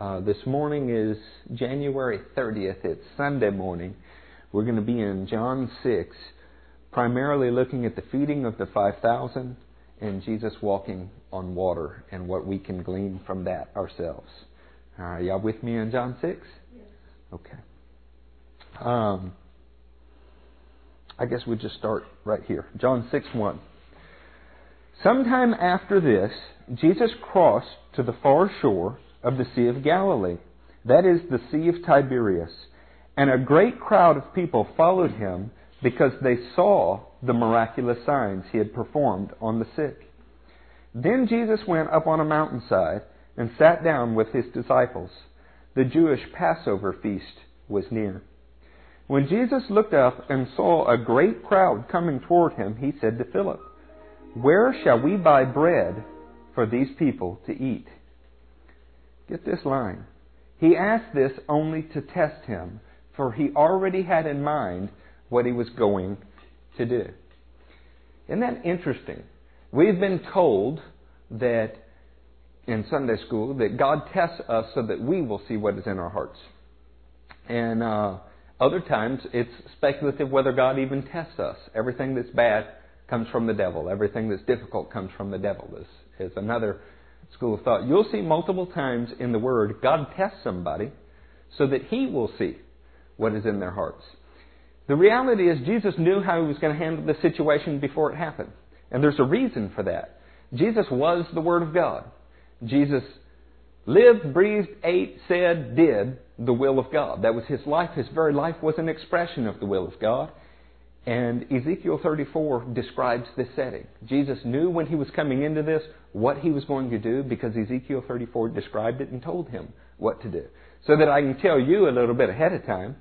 Uh, this morning is January 30th. It's Sunday morning. We're going to be in John 6, primarily looking at the feeding of the 5,000 and Jesus walking on water and what we can glean from that ourselves. Are y'all with me in John 6? Yes. Okay. Um, I guess we just start right here. John 6 1. Sometime after this, Jesus crossed to the far shore of the Sea of Galilee, that is, the Sea of Tiberias, and a great crowd of people followed him because they saw the miraculous signs he had performed on the sick. Then Jesus went up on a mountainside and sat down with his disciples. The Jewish Passover feast was near. When Jesus looked up and saw a great crowd coming toward him, he said to Philip, Where shall we buy bread for these people to eat? Get this line. He asked this only to test him, for he already had in mind what he was going to do. Isn't that interesting? We've been told that in Sunday school that God tests us so that we will see what is in our hearts. And uh, other times it's speculative whether God even tests us. Everything that's bad comes from the devil. Everything that's difficult comes from the devil. Is, is another school of thought. You'll see multiple times in the Word God tests somebody so that He will see what is in their hearts. The reality is Jesus knew how He was going to handle the situation before it happened. And there's a reason for that. Jesus was the Word of God. Jesus lived, breathed, ate, said, did the will of God. That was His life. His very life was an expression of the will of God. And Ezekiel 34 describes this setting. Jesus knew when he was coming into this what he was going to do because Ezekiel 34 described it and told him what to do. So that I can tell you a little bit ahead of time.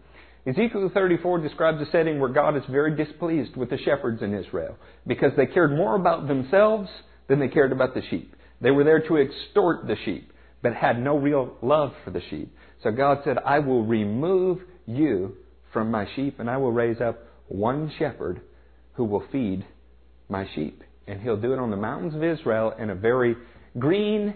Ezekiel 34 describes a setting where God is very displeased with the shepherds in Israel because they cared more about themselves than they cared about the sheep. They were there to extort the sheep, but had no real love for the sheep. So God said, I will remove you from my sheep and I will raise up one shepherd who will feed my sheep. And he'll do it on the mountains of Israel in a very green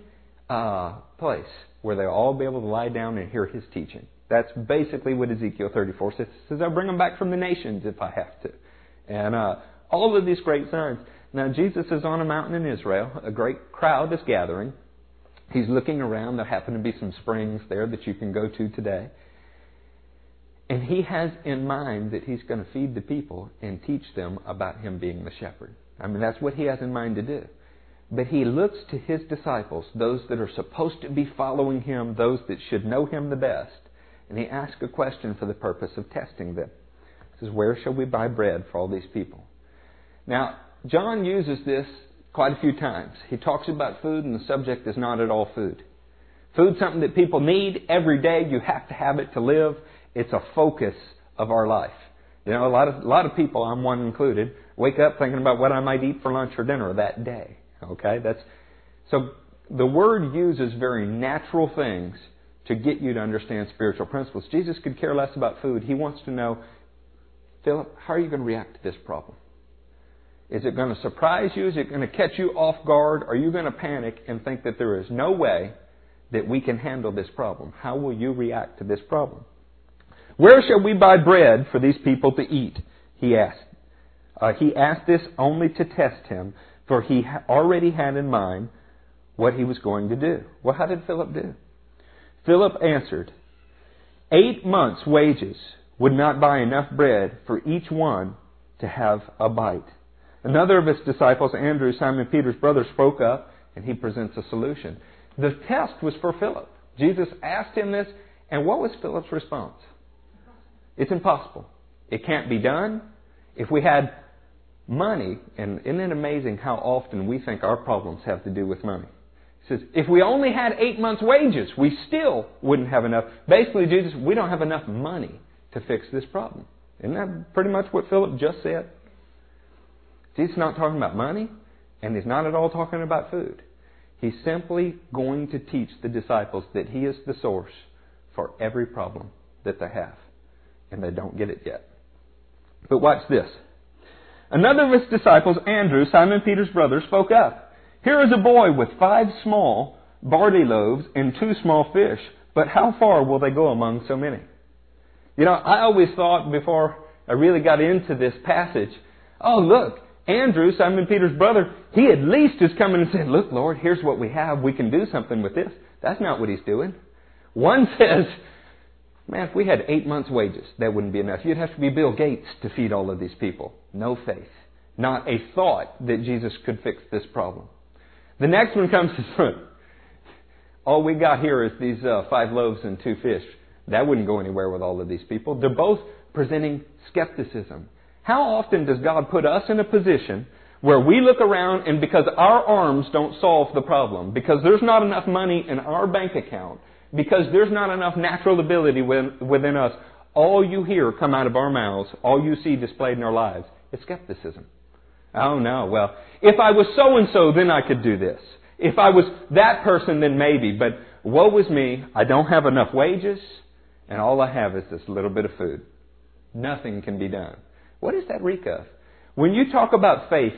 uh, place where they'll all be able to lie down and hear his teaching. That's basically what Ezekiel 34 says. It says, I'll bring them back from the nations if I have to. And uh, all of these great signs. Now, Jesus is on a mountain in Israel. A great crowd is gathering. He's looking around. There happen to be some springs there that you can go to today. And he has in mind that he's going to feed the people and teach them about him being the shepherd. I mean, that's what he has in mind to do. But he looks to his disciples, those that are supposed to be following him, those that should know him the best, and he asks a question for the purpose of testing them. He says, Where shall we buy bread for all these people? Now, John uses this quite a few times. He talks about food, and the subject is not at all food. Food's something that people need every day. You have to have it to live. It's a focus of our life. You know, a lot of a lot of people, I'm one included, wake up thinking about what I might eat for lunch or dinner that day. Okay, that's so. The word uses very natural things to get you to understand spiritual principles. Jesus could care less about food. He wants to know, Philip, how are you going to react to this problem? Is it going to surprise you? Is it going to catch you off guard? Are you going to panic and think that there is no way that we can handle this problem? How will you react to this problem? Where shall we buy bread for these people to eat? He asked. Uh, he asked this only to test him, for he already had in mind what he was going to do. Well, how did Philip do? Philip answered, Eight months' wages would not buy enough bread for each one to have a bite. Another of his disciples, Andrew, Simon Peter's brother, spoke up and he presents a solution. The test was for Philip. Jesus asked him this, and what was Philip's response? It's impossible. It can't be done. If we had money, and isn't it amazing how often we think our problems have to do with money? He says, if we only had eight months' wages, we still wouldn't have enough. Basically, Jesus, we don't have enough money to fix this problem. Isn't that pretty much what Philip just said? Jesus is not talking about money, and he's not at all talking about food. He's simply going to teach the disciples that he is the source for every problem that they have and they don't get it yet. But watch this. Another of his disciples, Andrew, Simon Peter's brother, spoke up. Here is a boy with five small barley loaves and two small fish. but how far will they go among so many? You know, I always thought before I really got into this passage, oh, look, Andrew, Simon Peter's brother, he at least is coming and saying, look, Lord, here's what we have. We can do something with this. That's not what he's doing. One says, man, if we had eight months' wages, that wouldn't be enough. You'd have to be Bill Gates to feed all of these people. No faith. Not a thought that Jesus could fix this problem. The next one comes to front. All we got here is these uh, five loaves and two fish. That wouldn't go anywhere with all of these people. They're both presenting skepticism. How often does God put us in a position where we look around and because our arms don't solve the problem, because there's not enough money in our bank account, because there's not enough natural ability within us, all you hear come out of our mouths, all you see displayed in our lives is skepticism. Oh no, well, if I was so and so, then I could do this. If I was that person, then maybe. But woe is me, I don't have enough wages, and all I have is this little bit of food. Nothing can be done. What does that reek of? When you talk about faith,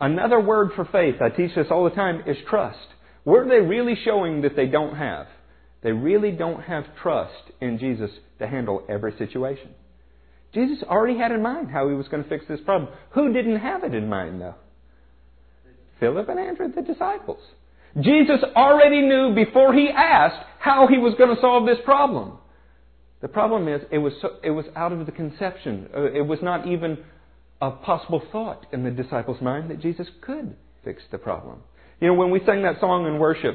another word for faith, I teach this all the time, is trust. What are they really showing that they don't have? They really don't have trust in Jesus to handle every situation. Jesus already had in mind how he was going to fix this problem. Who didn't have it in mind, though? Philip and Andrew, the disciples. Jesus already knew before he asked how he was going to solve this problem. The problem is, it was, so, it was out of the conception. Uh, it was not even a possible thought in the disciples' mind that Jesus could fix the problem. You know, when we sang that song in worship,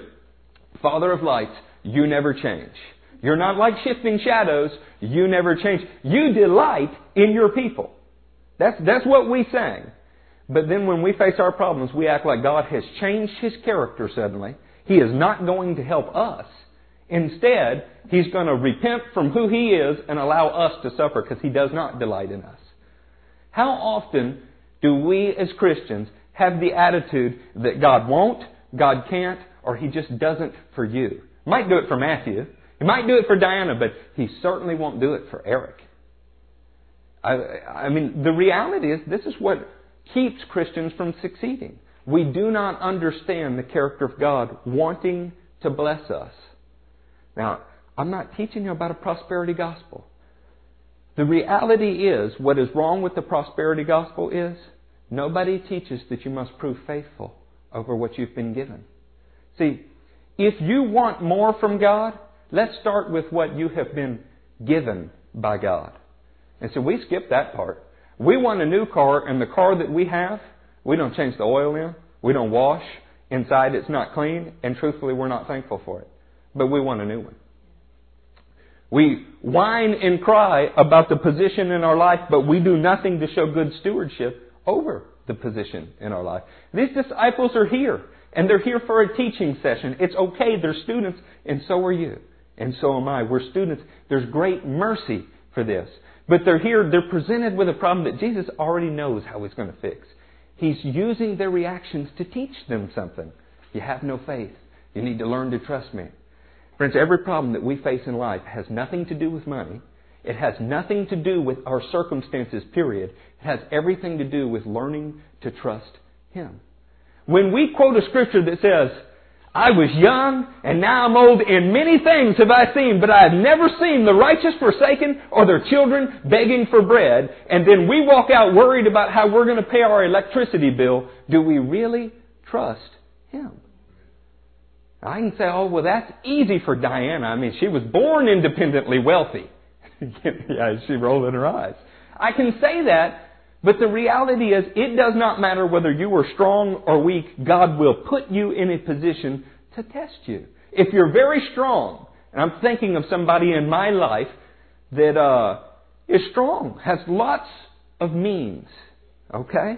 Father of lights, you never change. You're not like shifting shadows. You never change. You delight in your people. That's, that's what we sang. But then when we face our problems, we act like God has changed His character suddenly. He is not going to help us. Instead, He's going to repent from who He is and allow us to suffer because He does not delight in us. How often do we as Christians have the attitude that God won't, God can't, or He just doesn't for you? Might do it for Matthew. He might do it for Diana, but He certainly won't do it for Eric. I, I mean, the reality is this is what keeps Christians from succeeding. We do not understand the character of God wanting to bless us. Now, I'm not teaching you about a prosperity gospel. The reality is, what is wrong with the prosperity gospel is, nobody teaches that you must prove faithful over what you've been given. See, if you want more from God, let's start with what you have been given by God. And so we skip that part. We want a new car, and the car that we have, we don't change the oil in, we don't wash. Inside it's not clean, and truthfully, we're not thankful for it. But we want a new one. We whine and cry about the position in our life, but we do nothing to show good stewardship over the position in our life. These disciples are here, and they're here for a teaching session. It's okay, they're students, and so are you. And so am I. We're students. There's great mercy for this. But they're here, they're presented with a problem that Jesus already knows how he's going to fix. He's using their reactions to teach them something. You have no faith. You need to learn to trust me. Friends, every problem that we face in life has nothing to do with money. It has nothing to do with our circumstances, period. It has everything to do with learning to trust Him. When we quote a scripture that says, I was young, and now I'm old, and many things have I seen, but I have never seen the righteous forsaken or their children begging for bread. And then we walk out worried about how we're going to pay our electricity bill. Do we really trust Him? I can say, oh, well, that's easy for Diana. I mean, she was born independently wealthy. yeah, she rolled in her eyes. I can say that but the reality is, it does not matter whether you are strong or weak, God will put you in a position to test you. If you're very strong, and I'm thinking of somebody in my life that uh, is strong, has lots of means, okay?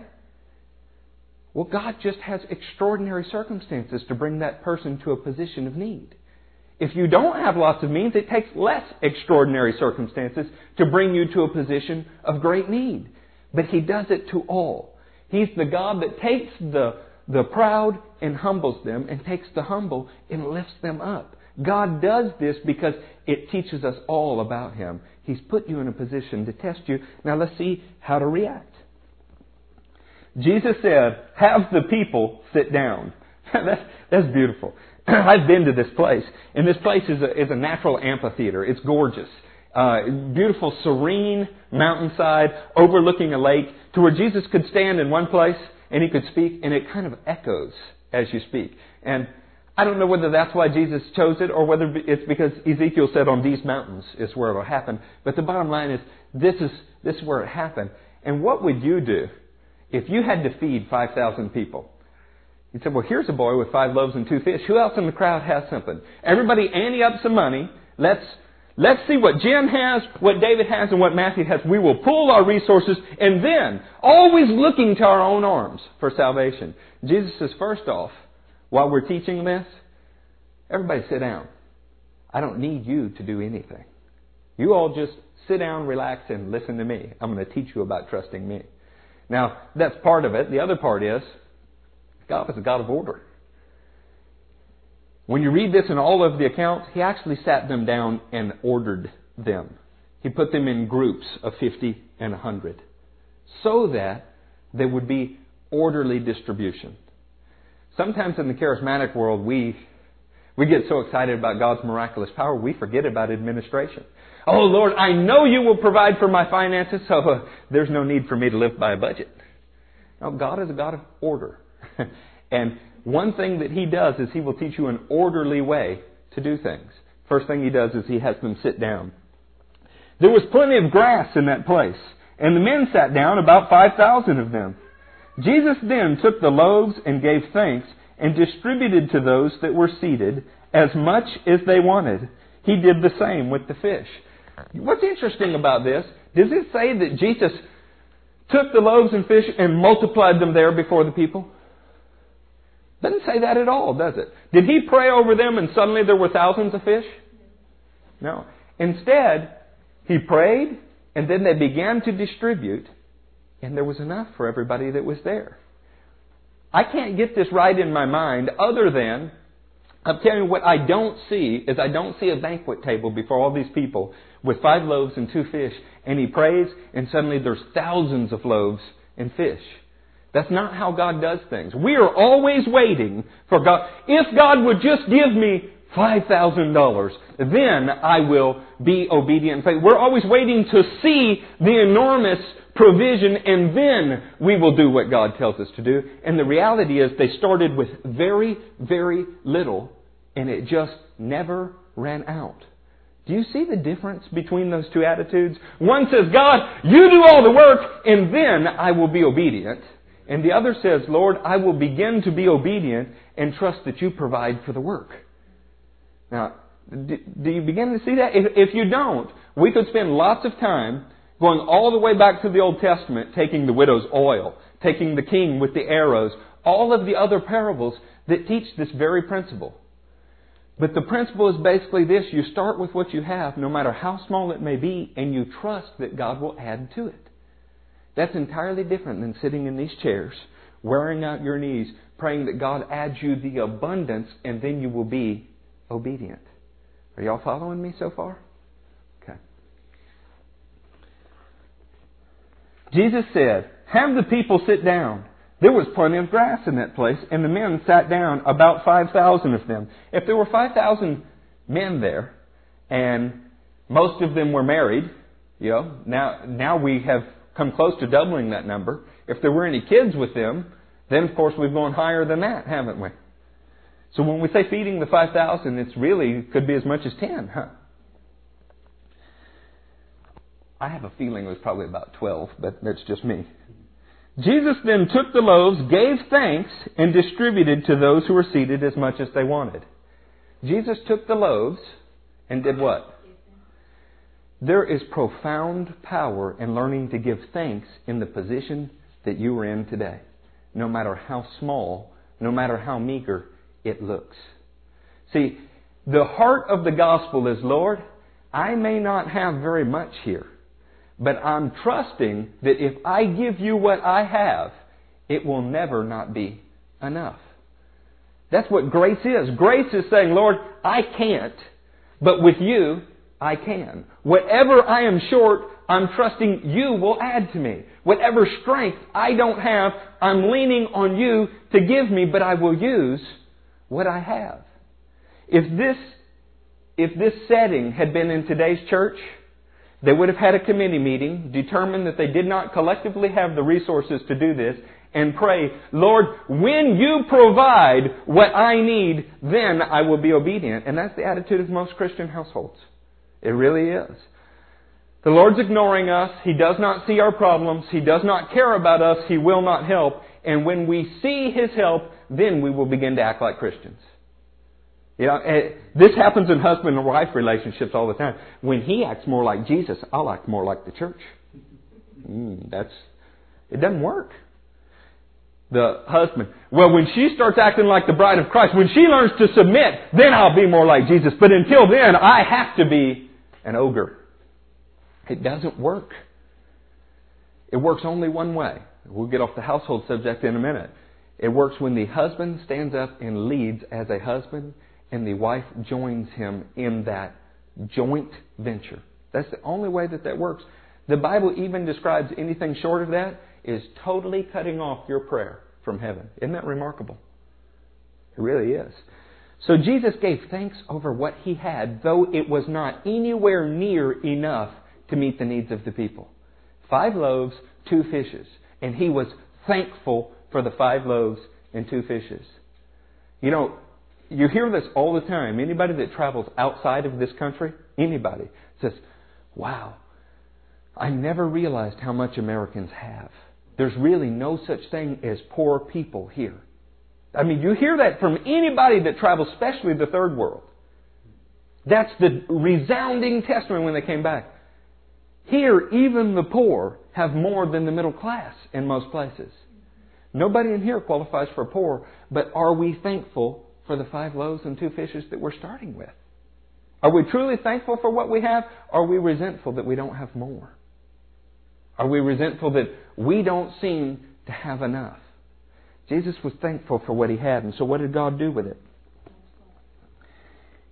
Well, God just has extraordinary circumstances to bring that person to a position of need. If you don't have lots of means, it takes less extraordinary circumstances to bring you to a position of great need. But He does it to all. He's the God that takes the, the proud and humbles them and takes the humble and lifts them up. God does this because it teaches us all about Him. He's put you in a position to test you. Now let's see how to react. Jesus said, have the people sit down. that's, that's beautiful. I've been to this place, and this place is a, is a natural amphitheater. It's gorgeous. Uh, beautiful, serene mountainside overlooking a lake to where Jesus could stand in one place and he could speak, and it kind of echoes as you speak. And I don't know whether that's why Jesus chose it or whether it's because Ezekiel said on these mountains is where it will happen. But the bottom line is this is this is where it happened. And what would you do if you had to feed 5,000 people? He said, well, here's a boy with five loaves and two fish. Who else in the crowd has something? Everybody ante up some money. Let's, let's see what Jim has, what David has, and what Matthew has. We will pool our resources and then, always looking to our own arms for salvation. Jesus says, first off, while we're teaching this, everybody sit down. I don't need you to do anything. You all just sit down, relax, and listen to me. I'm going to teach you about trusting me. Now, that's part of it. The other part is, God is a God of order. When you read this in all of the accounts, he actually sat them down and ordered them. He put them in groups of 50 and 100 so that there would be orderly distribution. Sometimes in the charismatic world, we, we get so excited about God's miraculous power, we forget about administration. Oh Lord, I know you will provide for my finances, so uh, there's no need for me to live by a budget. No, God is a God of order. and one thing that he does is he will teach you an orderly way to do things. First thing he does is he has them sit down. There was plenty of grass in that place, and the men sat down, about 5,000 of them. Jesus then took the loaves and gave thanks and distributed to those that were seated as much as they wanted. He did the same with the fish. What's interesting about this, does it say that Jesus took the loaves and fish and multiplied them there before the people? Doesn't say that at all, does it? Did he pray over them and suddenly there were thousands of fish? No. Instead, he prayed and then they began to distribute and there was enough for everybody that was there. I can't get this right in my mind other than I'm telling you what I don't see is I don't see a banquet table before all these people with five loaves and two fish and he prays and suddenly there's thousands of loaves and fish. That's not how God does things. We are always waiting for God. If God would just give me $5,000, then I will be obedient We're always waiting to see the enormous provision and then we will do what God tells us to do. And the reality is they started with very, very little and it just never ran out. Do you see the difference between those two attitudes? One says, God, you do all the work and then I will be obedient. And the other says, Lord, I will begin to be obedient and trust that you provide for the work. Now, do, you begin to see that? If, you don't, we could spend lots of time going all the way back to the Old Testament, taking the widow's oil, taking the king with the arrows, all of the other parables that teach this very principle. But the principle is basically this you start with what you have, no matter how small it may be, and you trust that God will add to it. That's entirely different than sitting in these chairs, wearing out your knees, praying that God adds you the abundance, and then you will be obedient. Are y'all following me so far? Okay. Jesus said, Have the people sit down. There was plenty of grass in that place, and the men sat down, about 5,000 of them. If there were 5,000 men there, and most of them were married, you know, now, now we have come close to doubling that number. If there were any kids with them, then of course we've gone higher than that, haven't we? So when we say feeding the 5,000, it's really could be as much as 10, huh? I have a feeling it was probably about 12, but that's just me. Jesus then took the loaves, gave thanks, and distributed to those who were seated as much as they wanted. Jesus took the loaves and did what? There is profound power in learning to give thanks in the position that you are in today, no matter how small, no matter how meager it looks. See, the heart of the gospel is, Lord, I may not have very much here, but I'm trusting that if I give you what I have, it will never not be enough. That's what grace is. Grace is saying, Lord, I can't, but with you, I can. Whatever I am short, I'm trusting you will add to me. Whatever strength I don't have, I'm leaning on you to give me, but I will use what I have. If this, if this setting had been in today's church, they would have had a committee meeting, determined that they did not collectively have the resources to do this, and pray, Lord, when you provide what I need, then I will be obedient. And that's the attitude of most Christian households. It really is. The Lord's ignoring us. He does not see our problems. He does not care about us. He will not help. And when we see His help, then we will begin to act like Christians. You know, eh, this happens in husband and wife relationships all the time. When he acts more like Jesus, I'll act more like the church. Mm, that's it doesn't work. The husband. Well, when she starts acting like the bride of Christ, when she learns to submit, then I'll be more like Jesus. But until then, I have to be an ogre. It doesn't work. It works only one way. We'll get off the household subject in a minute. It works when the husband stands up and leads as a husband and the wife joins him in that joint venture. That's the only way that that works. The Bible even describes anything short of that is totally cutting off your prayer from heaven. Isn't that remarkable? It really is. So Jesus gave thanks over what he had, though it was not anywhere near enough to meet the needs of the people. Five loaves, two fishes. And he was thankful for the five loaves and two fishes. You know, you hear this all the time. Anybody that travels outside of this country, anybody, says, Wow, I never realized how much Americans have. There's really no such thing as poor people here. I mean, you hear that from anybody that travels, especially the third world. That's the resounding testimony when they came back. Here, even the poor have more than the middle class in most places. Nobody in here qualifies for poor, but are we thankful for the five loaves and two fishes that we're starting with? Are we truly thankful for what we have? Are we resentful that we don't have more? Are we resentful that we don't seem to have enough? Jesus was thankful for what he had, and so what did God do with it?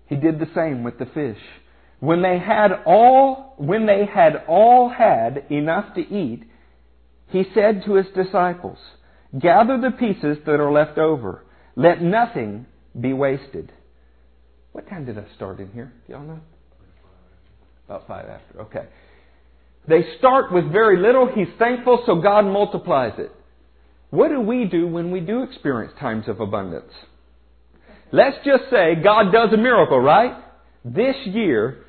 He did the same with the fish. When they had all, when they had all had enough to eat, he said to his disciples, Gather the pieces that are left over. Let nothing be wasted. What time did I start in here? Do y'all know? About five after. Okay. They start with very little. He's thankful, so God multiplies it. What do we do when we do experience times of abundance? Let's just say God does a miracle, right? This year,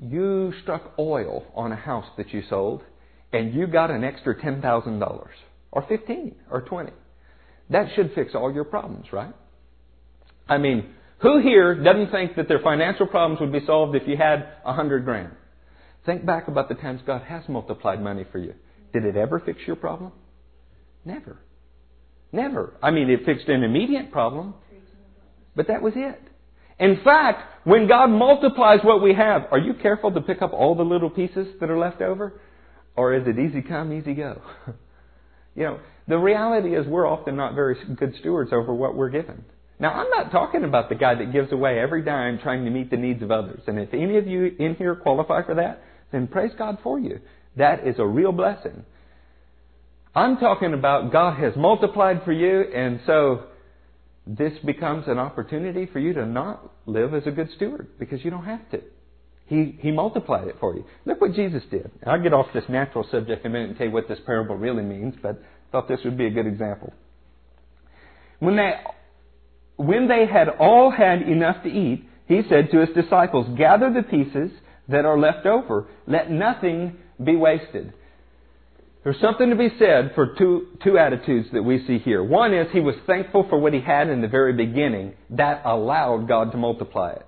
you struck oil on a house that you sold, and you got an extra $10,000, or 15, or 20. That should fix all your problems, right? I mean, who here doesn't think that their financial problems would be solved if you had a hundred grand? Think back about the times God has multiplied money for you. Did it ever fix your problem? Never. Never. I mean, it fixed an immediate problem, but that was it. In fact, when God multiplies what we have, are you careful to pick up all the little pieces that are left over? Or is it easy come, easy go? you know, the reality is we're often not very good stewards over what we're given. Now, I'm not talking about the guy that gives away every dime trying to meet the needs of others. And if any of you in here qualify for that, then praise God for you. That is a real blessing. I'm talking about God has multiplied for you, and so this becomes an opportunity for you to not live as a good steward because you don't have to. He, he multiplied it for you. Look what Jesus did. I'll get off this natural subject in a minute and tell you what this parable really means, but I thought this would be a good example. When they, when they had all had enough to eat, he said to his disciples, Gather the pieces that are left over. Let nothing be wasted. There's something to be said for two, two attitudes that we see here. One is he was thankful for what he had in the very beginning. That allowed God to multiply it.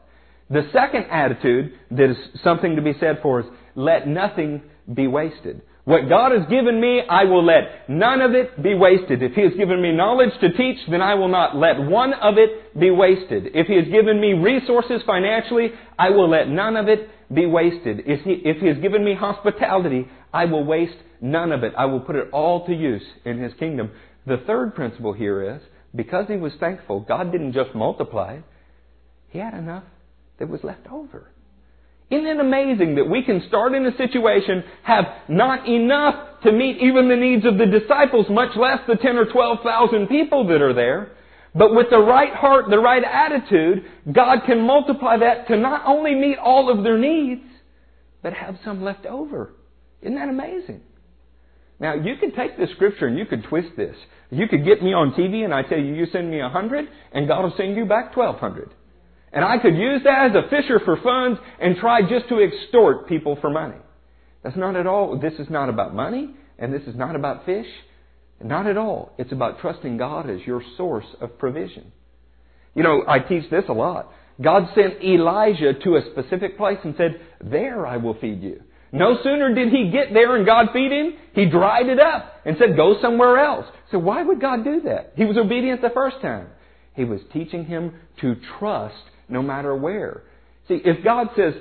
The second attitude that is something to be said for is let nothing be wasted. What God has given me, I will let none of it be wasted. If He has given me knowledge to teach, then I will not let one of it be wasted. If He has given me resources financially, I will let none of it be wasted. If He, if he has given me hospitality, I will waste none of it. I will put it all to use in His kingdom. The third principle here is, because He was thankful, God didn't just multiply. He had enough that was left over. Isn't it amazing that we can start in a situation, have not enough to meet even the needs of the disciples, much less the 10 or 12,000 people that are there, But with the right heart, the right attitude, God can multiply that to not only meet all of their needs, but have some left over. Isn't that amazing? Now, you could take this scripture and you could twist this. You could get me on TV and I tell you, you send me a hundred and God will send you back twelve hundred. And I could use that as a fisher for funds and try just to extort people for money. That's not at all. This is not about money and this is not about fish. Not at all. It's about trusting God as your source of provision. You know, I teach this a lot. God sent Elijah to a specific place and said, There I will feed you. No sooner did he get there and God feed him, he dried it up and said, Go somewhere else. So why would God do that? He was obedient the first time. He was teaching him to trust no matter where. See, if God says,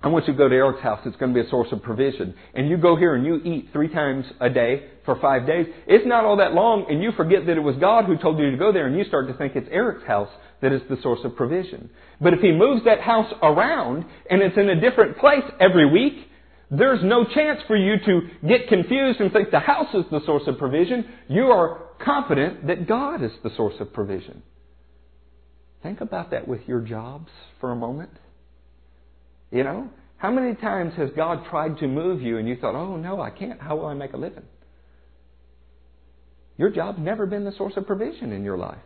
I want you to go to Eric's house. It's going to be a source of provision. And you go here and you eat three times a day for five days. It's not all that long and you forget that it was God who told you to go there and you start to think it's Eric's house that is the source of provision. But if he moves that house around and it's in a different place every week, there's no chance for you to get confused and think the house is the source of provision. You are confident that God is the source of provision. Think about that with your jobs for a moment. You know? How many times has God tried to move you and you thought, oh no, I can't. How will I make a living? Your job's never been the source of provision in your life.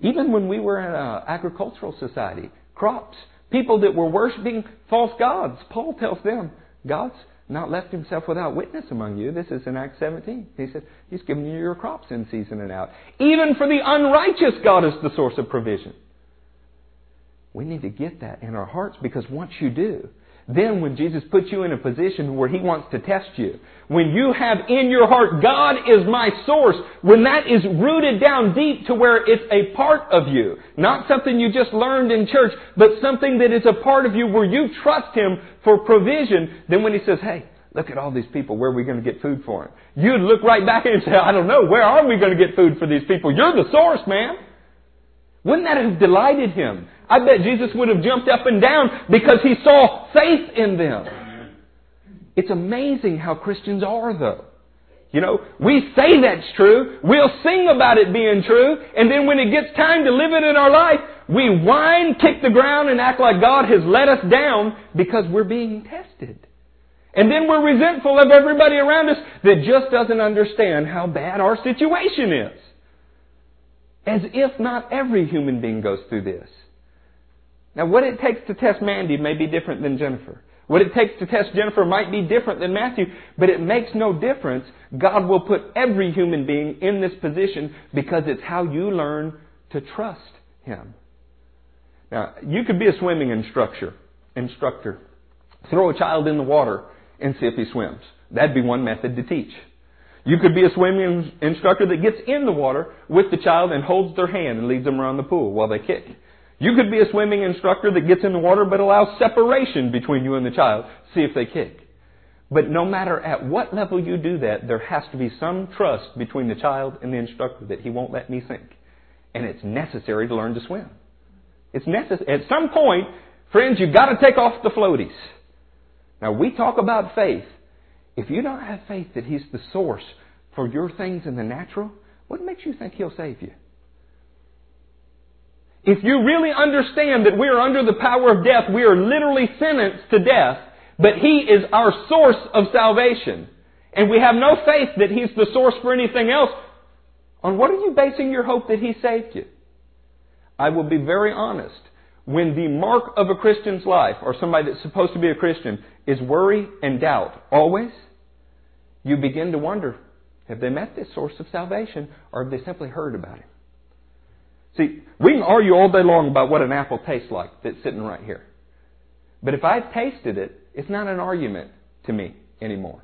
Even when we were in an agricultural society, crops, people that were worshiping false gods, Paul tells them, God's not left himself without witness among you. This is in Acts 17. He said, He's given you your crops in season and out. Even for the unrighteous, God is the source of provision. We need to get that in our hearts because once you do, then when Jesus puts you in a position where He wants to test you, when you have in your heart, God is my source, when that is rooted down deep to where it's a part of you, not something you just learned in church, but something that is a part of you where you trust Him for provision, then when He says, hey, look at all these people, where are we going to get food for them? You'd look right back and say, I don't know, where are we going to get food for these people? You're the source, man. Wouldn't that have delighted him? I bet Jesus would have jumped up and down because he saw faith in them. It's amazing how Christians are though. You know, we say that's true, we'll sing about it being true, and then when it gets time to live it in our life, we whine, kick the ground, and act like God has let us down because we're being tested. And then we're resentful of everybody around us that just doesn't understand how bad our situation is. As if not every human being goes through this. Now, what it takes to test Mandy may be different than Jennifer. What it takes to test Jennifer might be different than Matthew, but it makes no difference. God will put every human being in this position because it's how you learn to trust Him. Now, you could be a swimming instructor. Instructor. Throw a child in the water and see if he swims. That'd be one method to teach. You could be a swimming instructor that gets in the water with the child and holds their hand and leads them around the pool while they kick. You could be a swimming instructor that gets in the water but allows separation between you and the child. See if they kick. But no matter at what level you do that, there has to be some trust between the child and the instructor that he won't let me sink. And it's necessary to learn to swim. It's necessary. At some point, friends, you've got to take off the floaties. Now we talk about faith. If you don't have faith that He's the source for your things in the natural, what makes you think He'll save you? If you really understand that we are under the power of death, we are literally sentenced to death, but He is our source of salvation, and we have no faith that He's the source for anything else, on what are you basing your hope that He saved you? I will be very honest. When the mark of a Christian's life, or somebody that's supposed to be a Christian, is worry and doubt, always, you begin to wonder, have they met this source of salvation, or have they simply heard about it? See, we can argue all day long about what an apple tastes like that's sitting right here. But if I've tasted it, it's not an argument to me anymore.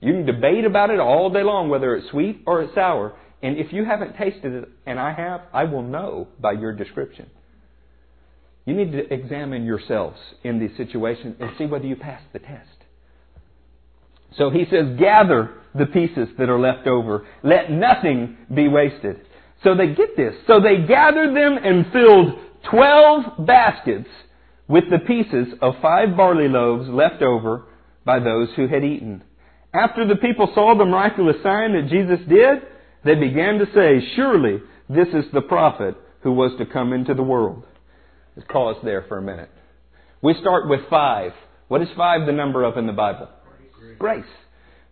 You can debate about it all day long, whether it's sweet or it's sour. And if you haven't tasted it, and I have, I will know by your description. You need to examine yourselves in these situations and see whether you pass the test. So he says, gather the pieces that are left over. Let nothing be wasted. So they get this. So they gathered them and filled twelve baskets with the pieces of five barley loaves left over by those who had eaten. After the people saw the miraculous sign that Jesus did, they began to say, Surely This is the prophet who was to come into the world. Let's pause there for a minute. We start with five. What is five the number of in the Bible? Grace. grace.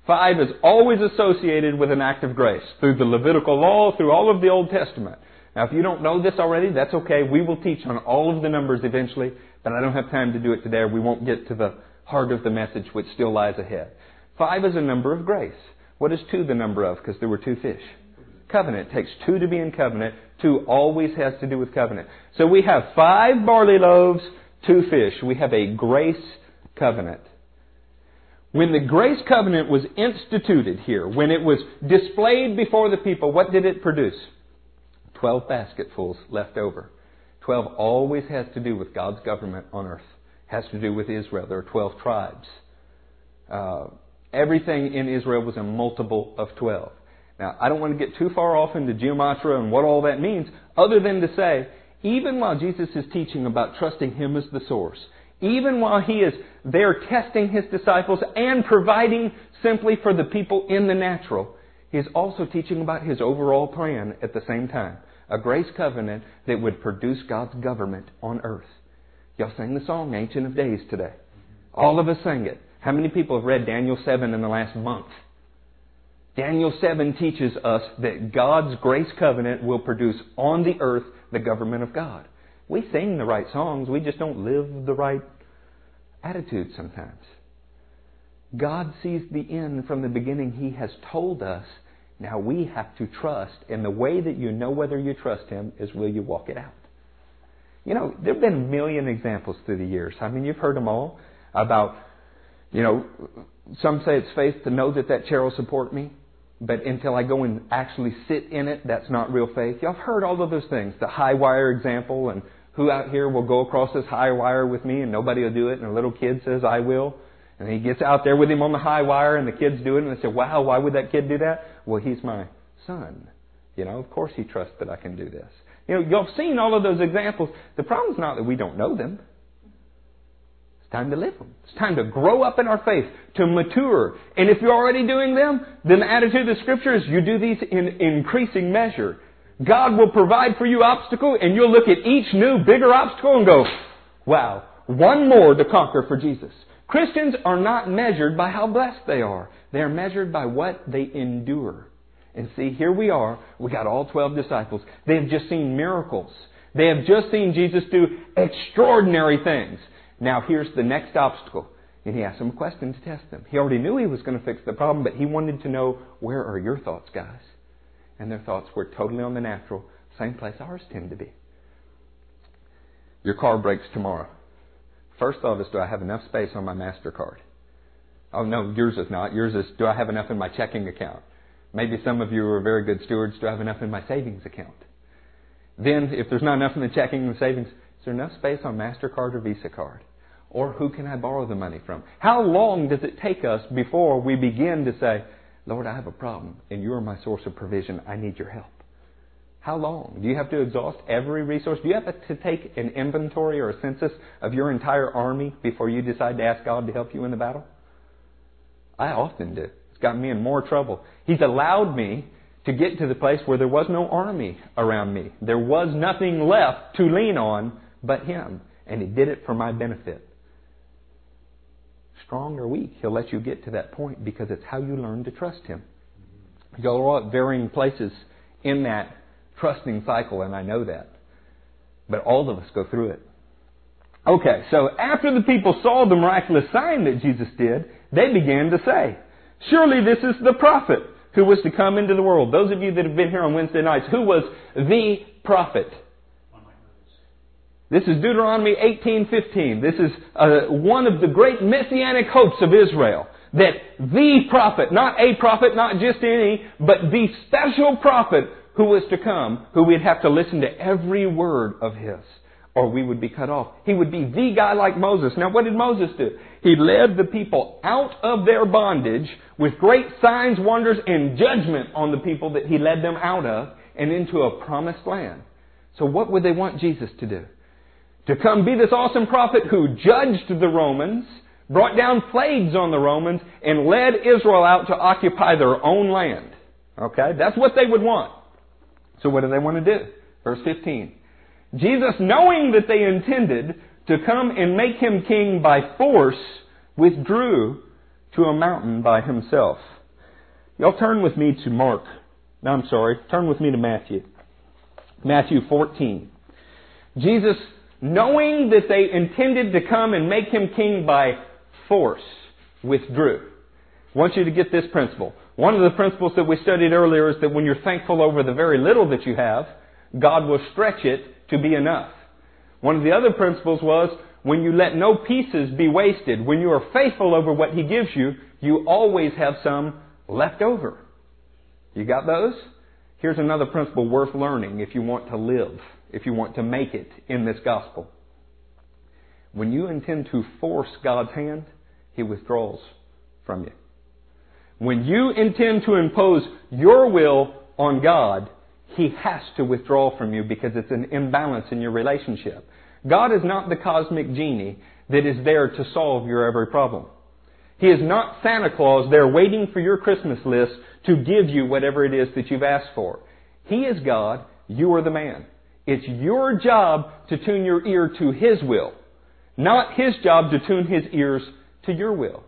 Five is always associated with an act of grace through the Levitical law, through all of the Old Testament. Now, if you don't know this already, that's okay. We will teach on all of the numbers eventually, but I don't have time to do it today. We won't get to the heart of the message, which still lies ahead. Five is a number of grace. What is two the number of? Because there were two fish. Covenant. It takes two to be in covenant. Two always has to do with covenant. So we have five barley loaves, two fish. We have a grace covenant. When the grace covenant was instituted here, when it was displayed before the people, what did it produce? Twelve basketfuls left over. Twelve always has to do with God's government on earth. Has to do with Israel. There are twelve tribes. Uh, everything in Israel was a multiple of twelve. Now, I don't want to get too far off into gematria and what all that means, other than to say, even while Jesus is teaching about trusting Him as the source, even while He is there testing His disciples and providing simply for the people in the natural, He is also teaching about His overall plan at the same time. A grace covenant that would produce God's government on earth. Y'all sang the song Ancient of Days today. All of us sang it. How many people have read Daniel 7 in the last month? Daniel 7 teaches us that God's grace covenant will produce on the earth the government of God. We sing the right songs, we just don't live the right attitude sometimes. God sees the end from the beginning. He has told us. Now we have to trust, and the way that you know whether you trust Him is will you walk it out? You know, there have been a million examples through the years. I mean, you've heard them all about, you know, some say it's faith to know that that chair will support me but until I go and actually sit in it, that's not real faith. Y'all have heard all of those things. The high wire example and who out here will go across this high wire with me and nobody will do it and a little kid says, I will. And he gets out there with him on the high wire and the kids do it and they say, wow, why would that kid do that? Well, he's my son. You know, of course he trusts that I can do this. You know, y'all have seen all of those examples. The problem is not that we don't know them time to live them. It's time to grow up in our faith, to mature. And if you're already doing them, then the attitude of the Scripture is you do these in increasing measure. God will provide for you obstacle, and you'll look at each new, bigger obstacle and go, wow, one more to conquer for Jesus. Christians are not measured by how blessed they are. They are measured by what they endure. And see, here we are. We got all 12 disciples. They have just seen miracles. They have just seen Jesus do extraordinary things. Now here's the next obstacle. And he asked them a question to test them. He already knew he was going to fix the problem, but he wanted to know, where are your thoughts, guys? And their thoughts were totally on the natural, same place ours tend to be. Your car breaks tomorrow. First thought is, do I have enough space on my MasterCard? Oh no, yours is not. Yours is, do I have enough in my checking account? Maybe some of you are very good stewards. Do I have enough in my savings account? Then, if there's not enough in the checking and savings, is there enough space on MasterCard or Visa card? Or who can I borrow the money from? How long does it take us before we begin to say, Lord, I have a problem and you're my source of provision. I need your help. How long? Do you have to exhaust every resource? Do you have to take an inventory or a census of your entire army before you decide to ask God to help you in the battle? I often do. It's gotten me in more trouble. He's allowed me to get to the place where there was no army around me. There was nothing left to lean on but Him. And He did it for my benefit strong or weak. He'll let you get to that point because it's how you learn to trust Him. Y'all are at varying places in that trusting cycle, and I know that. But all of us go through it. Okay, so after the people saw the miraculous sign that Jesus did, they began to say, Surely this is the prophet who was to come into the world. Those of you that have been here on Wednesday nights, who was the prophet? This is Deuteronomy 18:15. This is uh, one of the great messianic hopes of Israel that the prophet, not a prophet, not just any, but the special prophet who was to come, who we'd have to listen to every word of his, or we would be cut off. He would be the guy like Moses. Now, what did Moses do? He led the people out of their bondage with great signs, wonders, and judgment on the people that he led them out of and into a promised land. So, what would they want Jesus to do? To come be this awesome prophet who judged the Romans, brought down plagues on the Romans, and led Israel out to occupy their own land. Okay? That's what they would want. So what do they want to do? Verse 15. Jesus, knowing that they intended to come and make him king by force, withdrew to a mountain by himself. Y'all turn with me to Mark. No, I'm sorry. Turn with me to Matthew. Matthew 14. Jesus, knowing that they intended to come and make him king by force, withdrew. I want you to get this principle. One of the principles that we studied earlier is that when you're thankful over the very little that you have, God will stretch it to be enough. One of the other principles was when you let no pieces be wasted, when you are faithful over what He gives you, you always have some left over. You got those? Here's another principle worth learning if you want to live, if you want to make it in this gospel. When you intend to force God's hand, He withdraws from you. When you intend to impose your will on God, He has to withdraw from you because it's an imbalance in your relationship. God is not the cosmic genie that is there to solve your every problem. He is not Santa Claus there waiting for your Christmas list to give you whatever it is that you've asked for. He is God, you are the man. It's your job to tune your ear to His will, not His job to tune His ears to your will.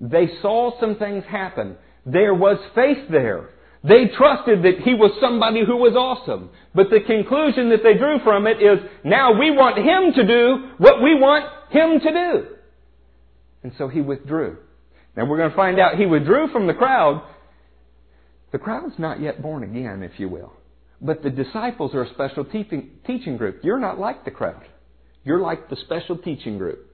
They saw some things happen. There was faith there. They trusted that he was somebody who was awesome. But the conclusion that they drew from it is, now we want him to do what we want him to do. And so he withdrew. Now we're going to find out he withdrew from the crowd. The crowd's not yet born again, if you will. But the disciples are a special teaching, group. You're not like the crowd. You're like the special teaching group.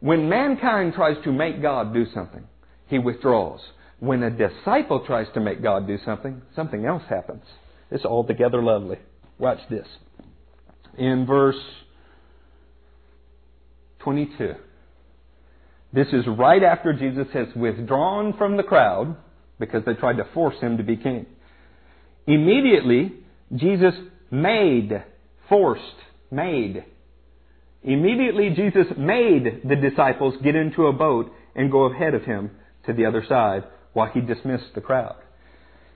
When mankind tries to make God do something, he withdraws. When a disciple tries to make God do something, something else happens. It's altogether lovely. Watch this. In verse 22. This is right after Jesus has withdrawn from the crowd because they tried to force him to be king. Immediately, Jesus made, forced, made. Immediately, Jesus made the disciples get into a boat and go ahead of him to the other side while he dismissed the crowd.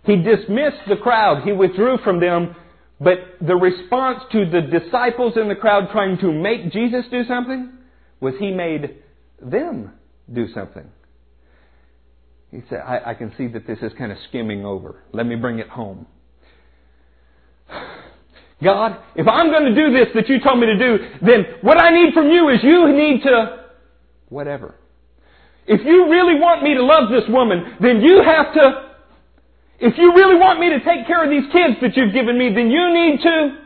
He dismissed the crowd. He withdrew from them. But the response to the disciples in the crowd trying to make Jesus do something was he made them do something. He said, I, I can see that this is kind of skimming over. Let me bring it home. God, if I'm going to do this that you told me to do, then what I need from you is you need to whatever. If you really want me to love this woman, then you have to, if you really want me to take care of these kids that you've given me, then you need to.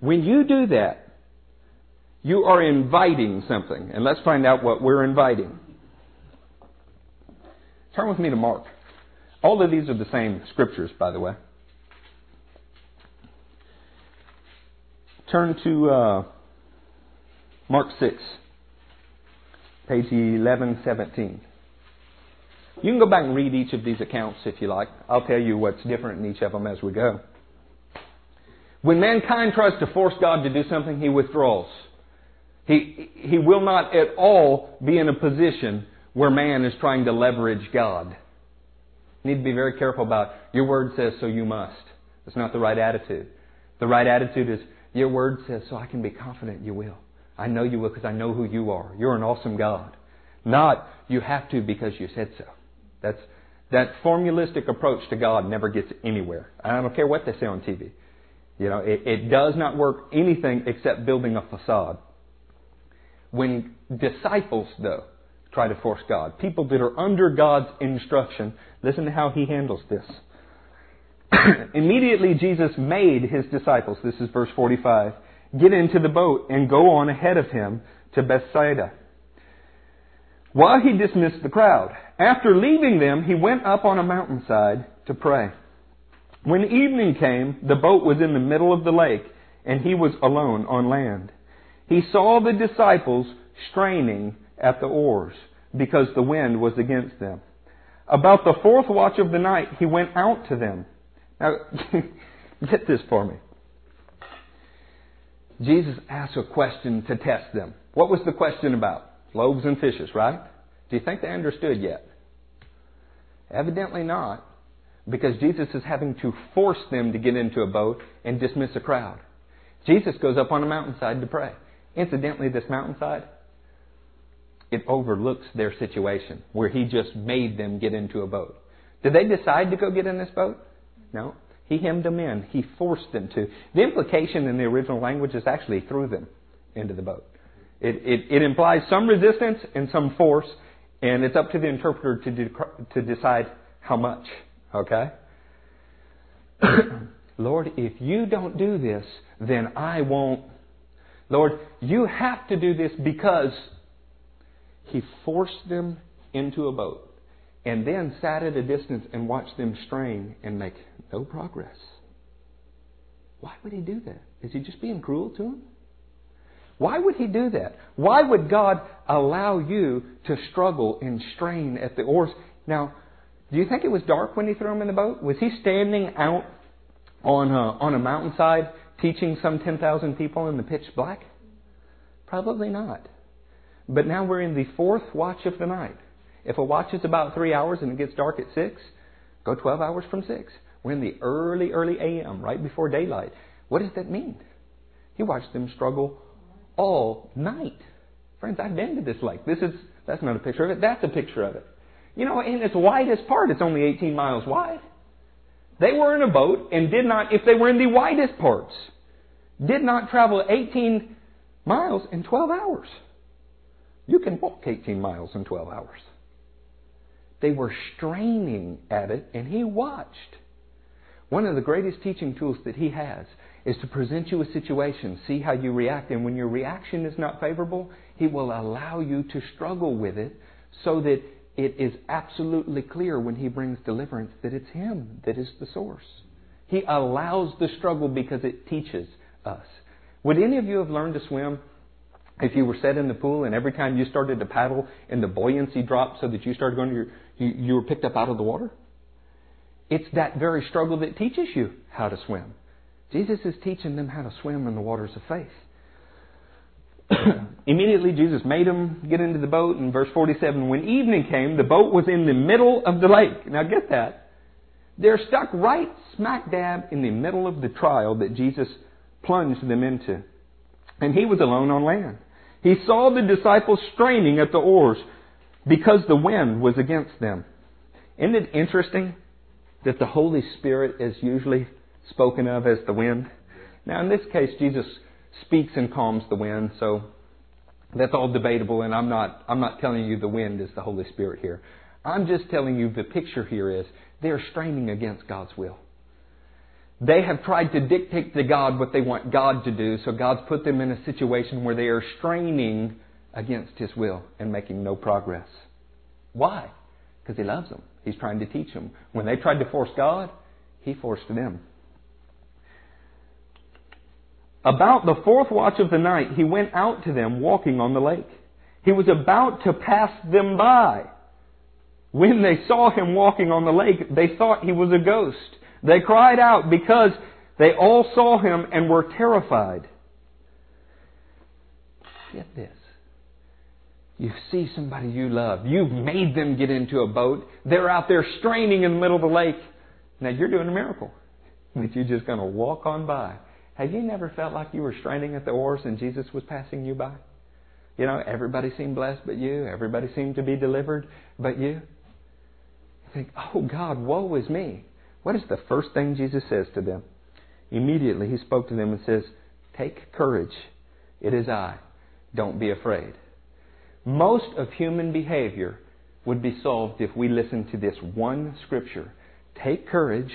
When you do that, you are inviting something. And let's find out what we're inviting. Turn with me to Mark. All of these are the same scriptures, by the way. Turn to uh, Mark 6 page 1117. You can go back and read each of these accounts if you like. I'll tell you what's different in each of them as we go. When mankind tries to force God to do something, he withdraws. He, he will not at all be in a position where man is trying to leverage God. You need to be very careful about your word says so you must. It's not the right attitude. The right attitude is your word says so I can be confident you will. I know you will because I know who you are. You're an awesome God. Not you have to because you said so. That's that formulistic approach to God never gets anywhere. I don't care what they say on TV. You know, it, it does not work anything except building a facade. When disciples, though, try to force God, people that are under God's instruction, listen to how he handles this. Immediately, Jesus made his disciples, this is verse 45, get into the boat and go on ahead of him to Bethsaida. While he dismissed the crowd, after leaving them, he went up on a mountainside to pray. When evening came, the boat was in the middle of the lake, and he was alone on land. He saw the disciples straining at the oars because the wind was against them. About the fourth watch of the night, he went out to them. Now, get this for me. Jesus asked a question to test them. What was the question about? Loaves and fishes, right? Do you think they understood yet? Evidently not. because Jesus is having to force them to get into a boat and dismiss a crowd. Jesus goes up on a mountainside to pray. Incidentally, this mountainside, it overlooks their situation where he just made them get into a boat. Did they decide to go get in this boat? No. He hemmed them in. He forced them to. The implication in the original language is actually threw them into the boat. It, it, it implies some resistance and some force, and it's up to the interpreter to, de- to decide how much. Okay? Lord, if you don't do this, then I won't. Lord, you have to do this because he forced them into a boat and then sat at a distance and watched them strain and make no progress. Why would he do that? Is he just being cruel to him? Why would he do that? Why would God allow you to struggle and strain at the oars? Now, do you think it was dark when he threw him in the boat? Was he standing out on a, on a mountainside teaching some 10,000 people in the pitch black? Probably not. But now we're in the fourth watch of the night. If a watch is about three hours and it gets dark at six, go 12 hours from six. We're in the early, early AM, right before daylight. What does that mean? He watched them struggle all night. Friends, I've been to this lake. This is, that's not a picture of it. That's a picture of it. You know, in its widest part, it's only 18 miles wide. They were in a boat and did not, if they were in the widest parts, did not travel 18 miles in 12 hours. You can walk 18 miles in 12 hours. They were straining at it, and he watched. One of the greatest teaching tools that he has is to present you a situation, see how you react, and when your reaction is not favorable, he will allow you to struggle with it so that it is absolutely clear when he brings deliverance that it's him that is the source. He allows the struggle because it teaches us. Would any of you have learned to swim if you were set in the pool and every time you started to paddle and the buoyancy dropped so that you started going to your, you, you were picked up out of the water? It's that very struggle that teaches you how to swim. Jesus is teaching them how to swim in the waters of faith. Immediately, Jesus made them get into the boat. In verse 47, when evening came, the boat was in the middle of the lake. Now, get that. They're stuck right smack dab in the middle of the trial that Jesus plunged them into. And he was alone on land. He saw the disciples straining at the oars because the wind was against them. Isn't it interesting that the Holy Spirit is usually spoken of as the wind? Now, in this case, Jesus speaks and calms the wind, so that's all debatable, and I'm not, I'm not telling you the wind is the Holy Spirit here. I'm just telling you the picture here is they're straining against God's will. They have tried to dictate to God what they want God to do, so God's put them in a situation where they are straining against His will and making no progress. Why? Because He loves them. He's trying to teach them. When they tried to force God, He forced them. About the fourth watch of the night, He went out to them walking on the lake. He was about to pass them by. When they saw Him walking on the lake, they thought He was a ghost. They cried out because they all saw Him and were terrified. Get this. You see somebody you love. You've made them get into a boat. They're out there straining in the middle of the lake. Now you're doing a miracle that you're just going to walk on by. Have you never felt like you were straining at the oars and Jesus was passing you by? You know, everybody seemed blessed but you. Everybody seemed to be delivered but you. You think, oh God, woe is me. What is the first thing Jesus says to them? Immediately he spoke to them and says, Take courage. It is I. Don't be afraid. Most of human behavior would be solved if we listened to this one scripture. Take courage.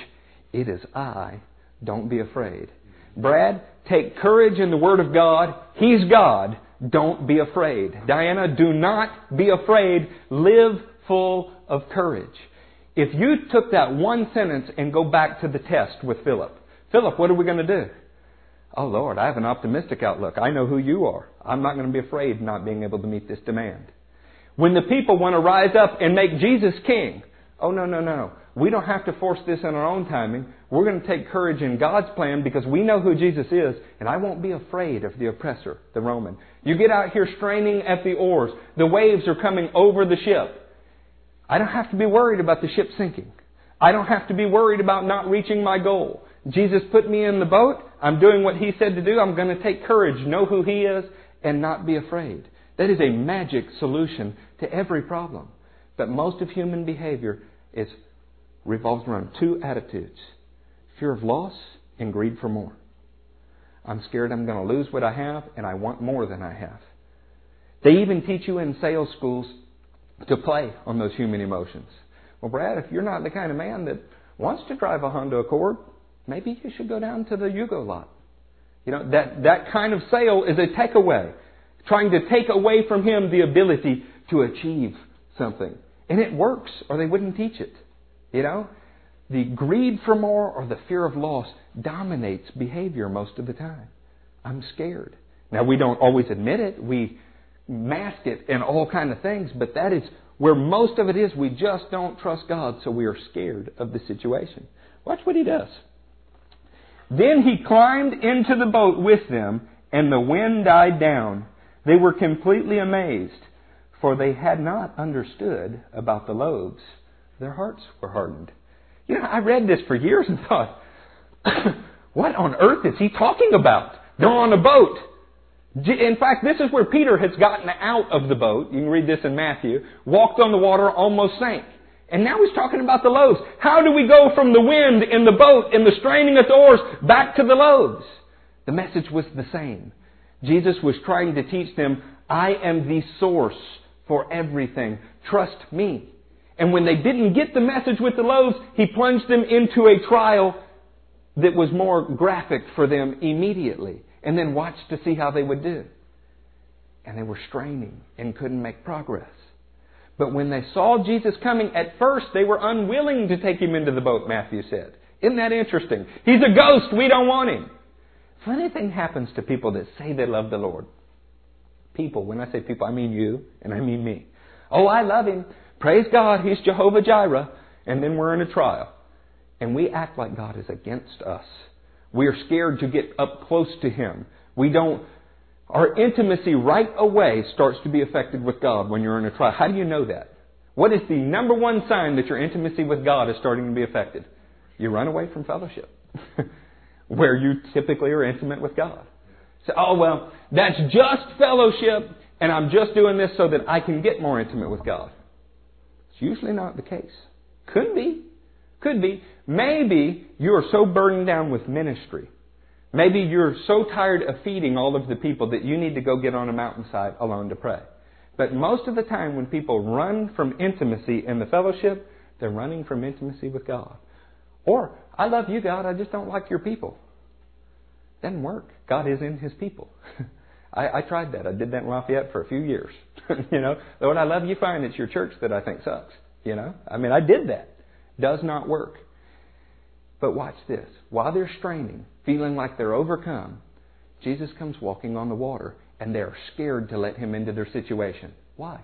It is I. Don't be afraid. Brad, take courage in the Word of God. He's God. Don't be afraid. Diana, do not be afraid. Live full of courage. If you took that one sentence and go back to the test with Philip, Philip, what are we going to do? Oh Lord, I have an optimistic outlook. I know who you are. I'm not going to be afraid not being able to meet this demand. When the people want to rise up and make Jesus king, oh no, no, no, no. We don't have to force this in our own timing. We're going to take courage in God's plan because we know who Jesus is, and I won't be afraid of the oppressor, the Roman. You get out here straining at the oars. The waves are coming over the ship. I don't have to be worried about the ship sinking. I don't have to be worried about not reaching my goal. Jesus put me in the boat. I'm doing what He said to do. I'm going to take courage, know who He is, and not be afraid. That is a magic solution to every problem. But most of human behavior is revolves around two attitudes fear of loss and greed for more. I'm scared I'm going to lose what I have, and I want more than I have. They even teach you in sales schools to play on those human emotions. Well, Brad, if you're not the kind of man that wants to drive a Honda Accord, maybe you should go down to the Yugo lot. You know, that, that kind of sale is a takeaway, trying to take away from him the ability to achieve something. And it works, or they wouldn't teach it. You know? The greed for more or the fear of loss dominates behavior most of the time. I'm scared. Now, we don't always admit it. We mask it in all kind of things, but that is where most of it is. We just don't trust God, so we are scared of the situation. Watch what he does. Then he climbed into the boat with them, and the wind died down. They were completely amazed, for they had not understood about the loaves. Their hearts were hardened. You know, I read this for years and thought, what on earth is he talking about? They're on a boat. In fact, this is where Peter has gotten out of the boat. You can read this in Matthew. Walked on the water, almost sank. And now he's talking about the loaves. How do we go from the wind in the boat and the straining at the oars back to the loaves? The message was the same. Jesus was trying to teach them, I am the source for everything. Trust me. And when they didn't get the message with the loaves, he plunged them into a trial that was more graphic for them immediately and then watched to see how they would do. And they were straining and couldn't make progress. But when they saw Jesus coming, at first they were unwilling to take him into the boat, Matthew said. Isn't that interesting? He's a ghost. We don't want him. Funny thing happens to people that say they love the Lord. People, when I say people, I mean you and I mean me. Oh, I love him. Praise God, he's Jehovah Jireh. And then we're in a trial. And we act like God is against us. We are scared to get up close to Him. We don't, our intimacy right away starts to be affected with God when you're in a trial. How do you know that? What is the number one sign that your intimacy with God is starting to be affected? You run away from fellowship, where you typically are intimate with God. So, oh well, that's just fellowship, and I'm just doing this so that I can get more intimate with God. It's usually not the case. Could be. Could be. Maybe you are so burdened down with ministry. Maybe you're so tired of feeding all of the people that you need to go get on a mountainside alone to pray. But most of the time when people run from intimacy in the fellowship, they're running from intimacy with God. Or, I love you, God, I just don't like your people. Doesn't work. God is in His people. I, I tried that. I did that in Lafayette for a few years. you know, Lord, I love you fine. It's your church that I think sucks. You know, I mean, I did that. Does not work. But watch this. While they're straining, feeling like they're overcome, Jesus comes walking on the water, and they're scared to let him into their situation. Why?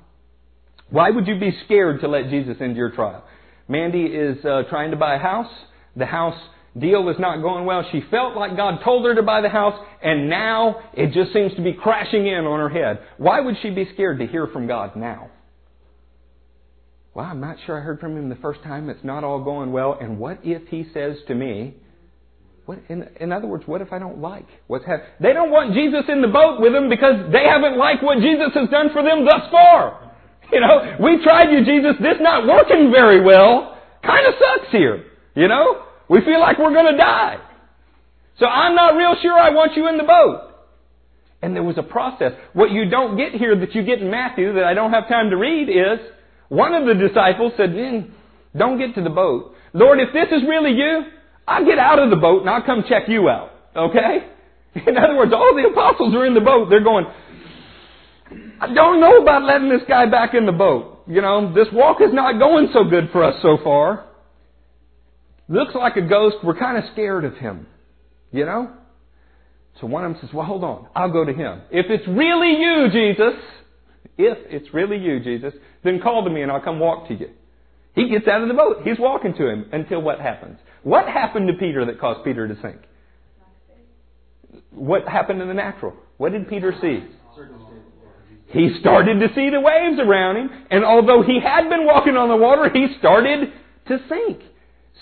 Why would you be scared to let Jesus into your trial? Mandy is uh, trying to buy a house. The house deal is not going well. She felt like God told her to buy the house, and now it just seems to be crashing in on her head. Why would she be scared to hear from God now? Well, I'm not sure I heard from him the first time. It's not all going well. And what if he says to me, what, in, in other words, what if I don't like what's happening? They don't want Jesus in the boat with them because they haven't liked what Jesus has done for them thus far. You know, we tried you, Jesus. This not working very well. Kind of sucks here. You know, we feel like we're going to die. So I'm not real sure I want you in the boat. And there was a process. What you don't get here that you get in Matthew that I don't have time to read is one of the disciples said, mm, Don't get to the boat. Lord, if this is really you, I'll get out of the boat and I'll come check you out. Okay? In other words, all the apostles are in the boat. They're going, I don't know about letting this guy back in the boat. You know, this walk is not going so good for us so far. Looks like a ghost. We're kind of scared of him. You know? So one of them says, Well, hold on. I'll go to him. If it's really you, Jesus, if it's really you, Jesus, then call to me and I'll come walk to you. He gets out of the boat. He's walking to him until what happens? What happened to Peter that caused Peter to sink? What happened in the natural? What did Peter see? He started to see the waves around him, and although he had been walking on the water, he started to sink.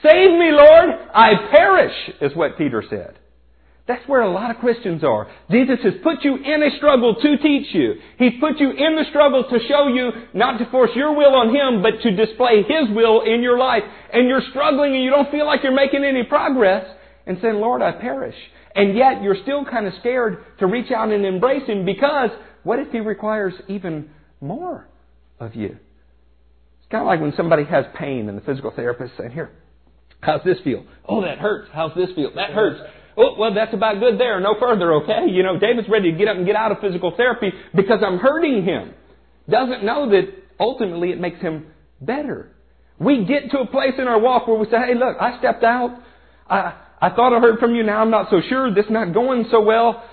Save me, Lord! I perish, is what Peter said. That's where a lot of Christians are. Jesus has put you in a struggle to teach you. He's put you in the struggle to show you not to force your will on Him, but to display His will in your life. And you're struggling and you don't feel like you're making any progress and saying, Lord, I perish. And yet you're still kind of scared to reach out and embrace Him because what if He requires even more of you? It's kind of like when somebody has pain and the physical therapist saying, here, how's this feel? Oh, that hurts. How's this feel? That hurts. Oh, well, that's about good there. No further, okay? You know, David's ready to get up and get out of physical therapy because I'm hurting him. Doesn't know that ultimately it makes him better. We get to a place in our walk where we say, hey, look, I stepped out. I, I thought I heard from you. Now I'm not so sure. This not going so well.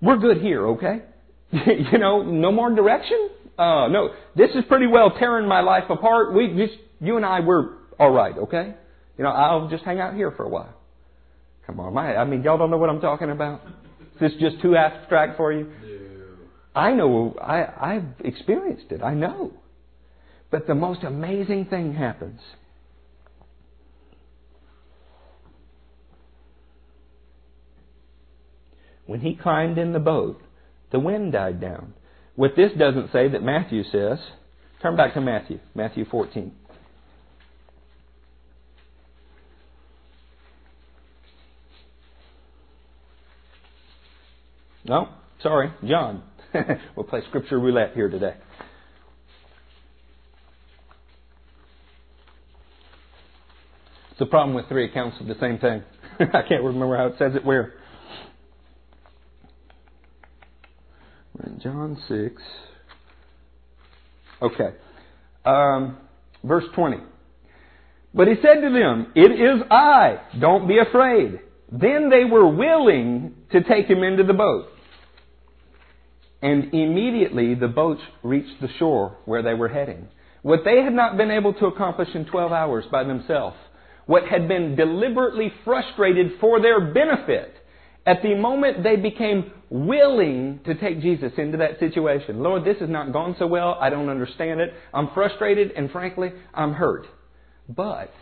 We're good here, okay? you know, no more direction? Uh, no, this is pretty well tearing my life apart. We just, you and I, we're alright, okay? You know, I'll just hang out here for a while. Come on, my, I mean, y'all don't know what I'm talking about? Is this just too abstract for you? No. I know, I, I've experienced it. I know. But the most amazing thing happens. When he climbed in the boat, the wind died down. What this doesn't say that Matthew says, turn back to Matthew, Matthew 14. No, sorry, John. we'll play scripture roulette here today. It's the problem with three accounts of the same thing. I can't remember how it says it where. We're in John 6. Okay. Um, verse 20. But he said to them, It is I. Don't be afraid. Then they were willing to take him into the boat. And immediately the boats reached the shore where they were heading. What they had not been able to accomplish in 12 hours by themselves, what had been deliberately frustrated for their benefit, at the moment they became willing to take Jesus into that situation. Lord, this has not gone so well. I don't understand it. I'm frustrated and frankly, I'm hurt. But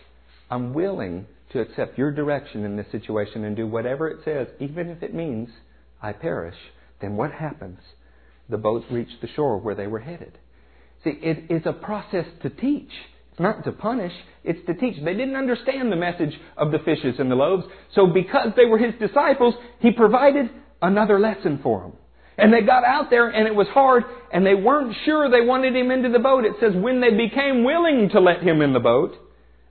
I'm willing to accept your direction in this situation and do whatever it says, even if it means I perish. Then what happens? The boat reached the shore where they were headed. See, it is a process to teach. It's not to punish, it's to teach. They didn't understand the message of the fishes and the loaves, so because they were his disciples, he provided another lesson for them. And they got out there and it was hard and they weren't sure they wanted him into the boat. It says when they became willing to let him in the boat,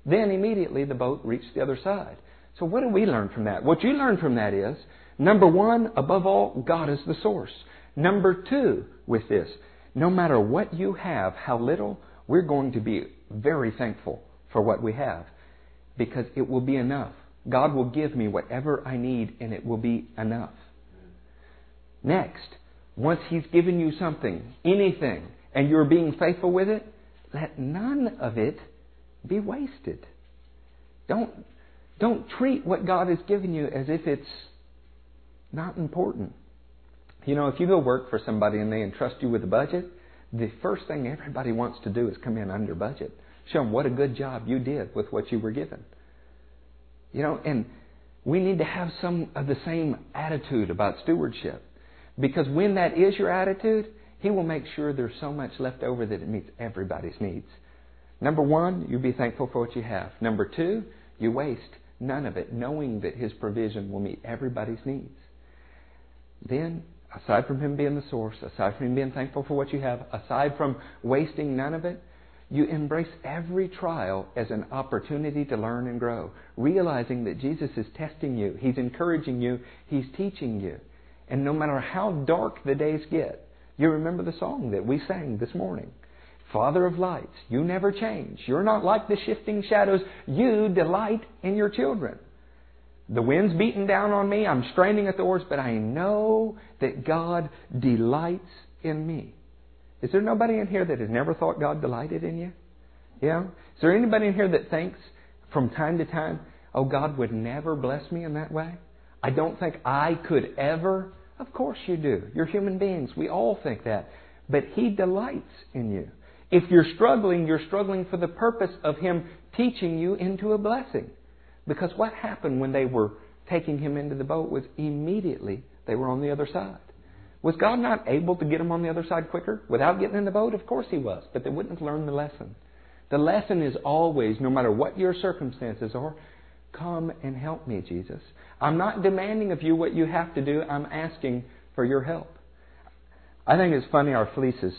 then immediately the boat reached the other side. So what do we learn from that? What you learn from that is, number one, above all, God is the source. Number two, with this, no matter what you have, how little, we're going to be very thankful for what we have because it will be enough. God will give me whatever I need and it will be enough. Next, once He's given you something, anything, and you're being faithful with it, let none of it be wasted. Don't, don't treat what God has given you as if it's not important. You know, if you go work for somebody and they entrust you with a budget, the first thing everybody wants to do is come in under budget. Show them what a good job you did with what you were given. You know, and we need to have some of the same attitude about stewardship. Because when that is your attitude, He will make sure there's so much left over that it meets everybody's needs. Number one, you be thankful for what you have. Number two, you waste none of it, knowing that His provision will meet everybody's needs. Then aside from Him being the source, aside from Him being thankful for what you have, aside from wasting none of it, you embrace every trial as an opportunity to learn and grow, realizing that Jesus is testing you, He's encouraging you, He's teaching you. And no matter how dark the days get, you remember the song that we sang this morning. Father of lights, you never change. You're not like the shifting shadows. You delight in your children. The wind's beating down on me. I'm straining at the oars, but I know that God delights in me. Is there nobody in here that has never thought God delighted in you? Yeah? Is there anybody in here that thinks from time to time, oh, God would never bless me in that way? I don't think I could ever. Of course you do. You're human beings. We all think that. But He delights in you. If you're struggling, you're struggling for the purpose of Him teaching you into a blessing. Because what happened when they were taking him into the boat was immediately they were on the other side. Was God not able to get them on the other side quicker without getting in the boat? Of course He was, but they wouldn't have learned the lesson. The lesson is always, no matter what your circumstances are, come and help me, Jesus. I'm not demanding of you what you have to do, I'm asking for your help. I think it's funny our fleeces.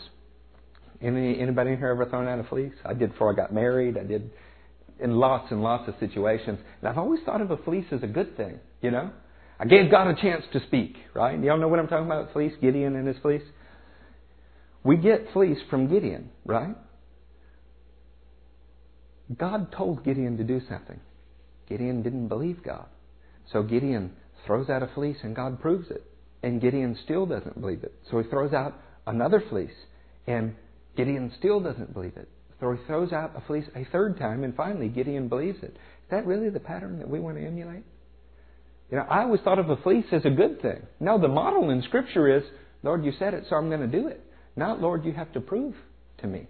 Any, anybody in here ever thrown out a fleece? I did before I got married. I did in lots and lots of situations. And I've always thought of a fleece as a good thing, you know? I gave God a chance to speak, right? Y'all know what I'm talking about, fleece, Gideon and his fleece? We get fleece from Gideon, right? God told Gideon to do something. Gideon didn't believe God. So Gideon throws out a fleece and God proves it. And Gideon still doesn't believe it. So he throws out another fleece and Gideon still doesn't believe it. So he throws out a fleece a third time and finally Gideon believes it. Is that really the pattern that we want to emulate? You know, I always thought of a fleece as a good thing. No, the model in Scripture is, Lord, you said it, so I'm going to do it. Not, Lord, you have to prove to me.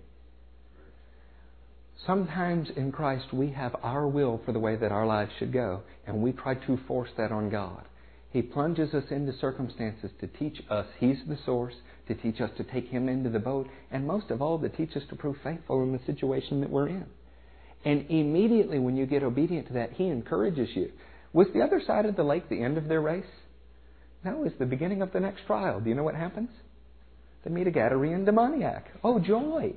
Sometimes in Christ we have our will for the way that our lives should go, and we try to force that on God. He plunges us into circumstances to teach us He's the source, to teach us to take Him into the boat, and most of all, to teach us to prove faithful in the situation that we're in. And immediately when you get obedient to that, He encourages you. Was the other side of the lake the end of their race? No, it's the beginning of the next trial. Do you know what happens? They meet a Gadarene demoniac. Oh, joy!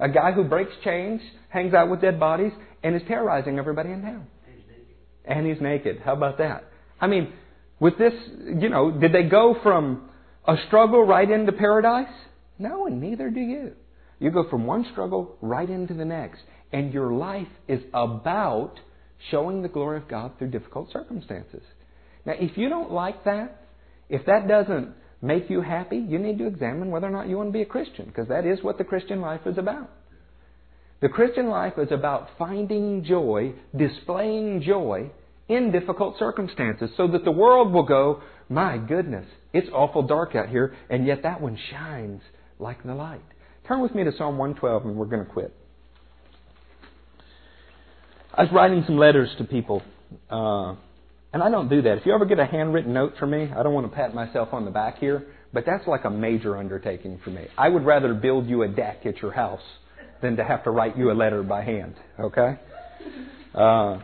A guy who breaks chains, hangs out with dead bodies, and is terrorizing everybody in town. And he's naked. How about that? I mean, with this, you know, did they go from a struggle right into paradise? No, and neither do you. You go from one struggle right into the next. And your life is about showing the glory of God through difficult circumstances. Now, if you don't like that, if that doesn't make you happy, you need to examine whether or not you want to be a Christian, because that is what the Christian life is about. The Christian life is about finding joy, displaying joy in difficult circumstances, so that the world will go, My goodness, it's awful dark out here, and yet that one shines like the light. Turn with me to Psalm 112, and we're going to quit. I was writing some letters to people, uh, and I don't do that. If you ever get a handwritten note from me, I don't want to pat myself on the back here, but that's like a major undertaking for me. I would rather build you a deck at your house than to have to write you a letter by hand. Okay? Uh,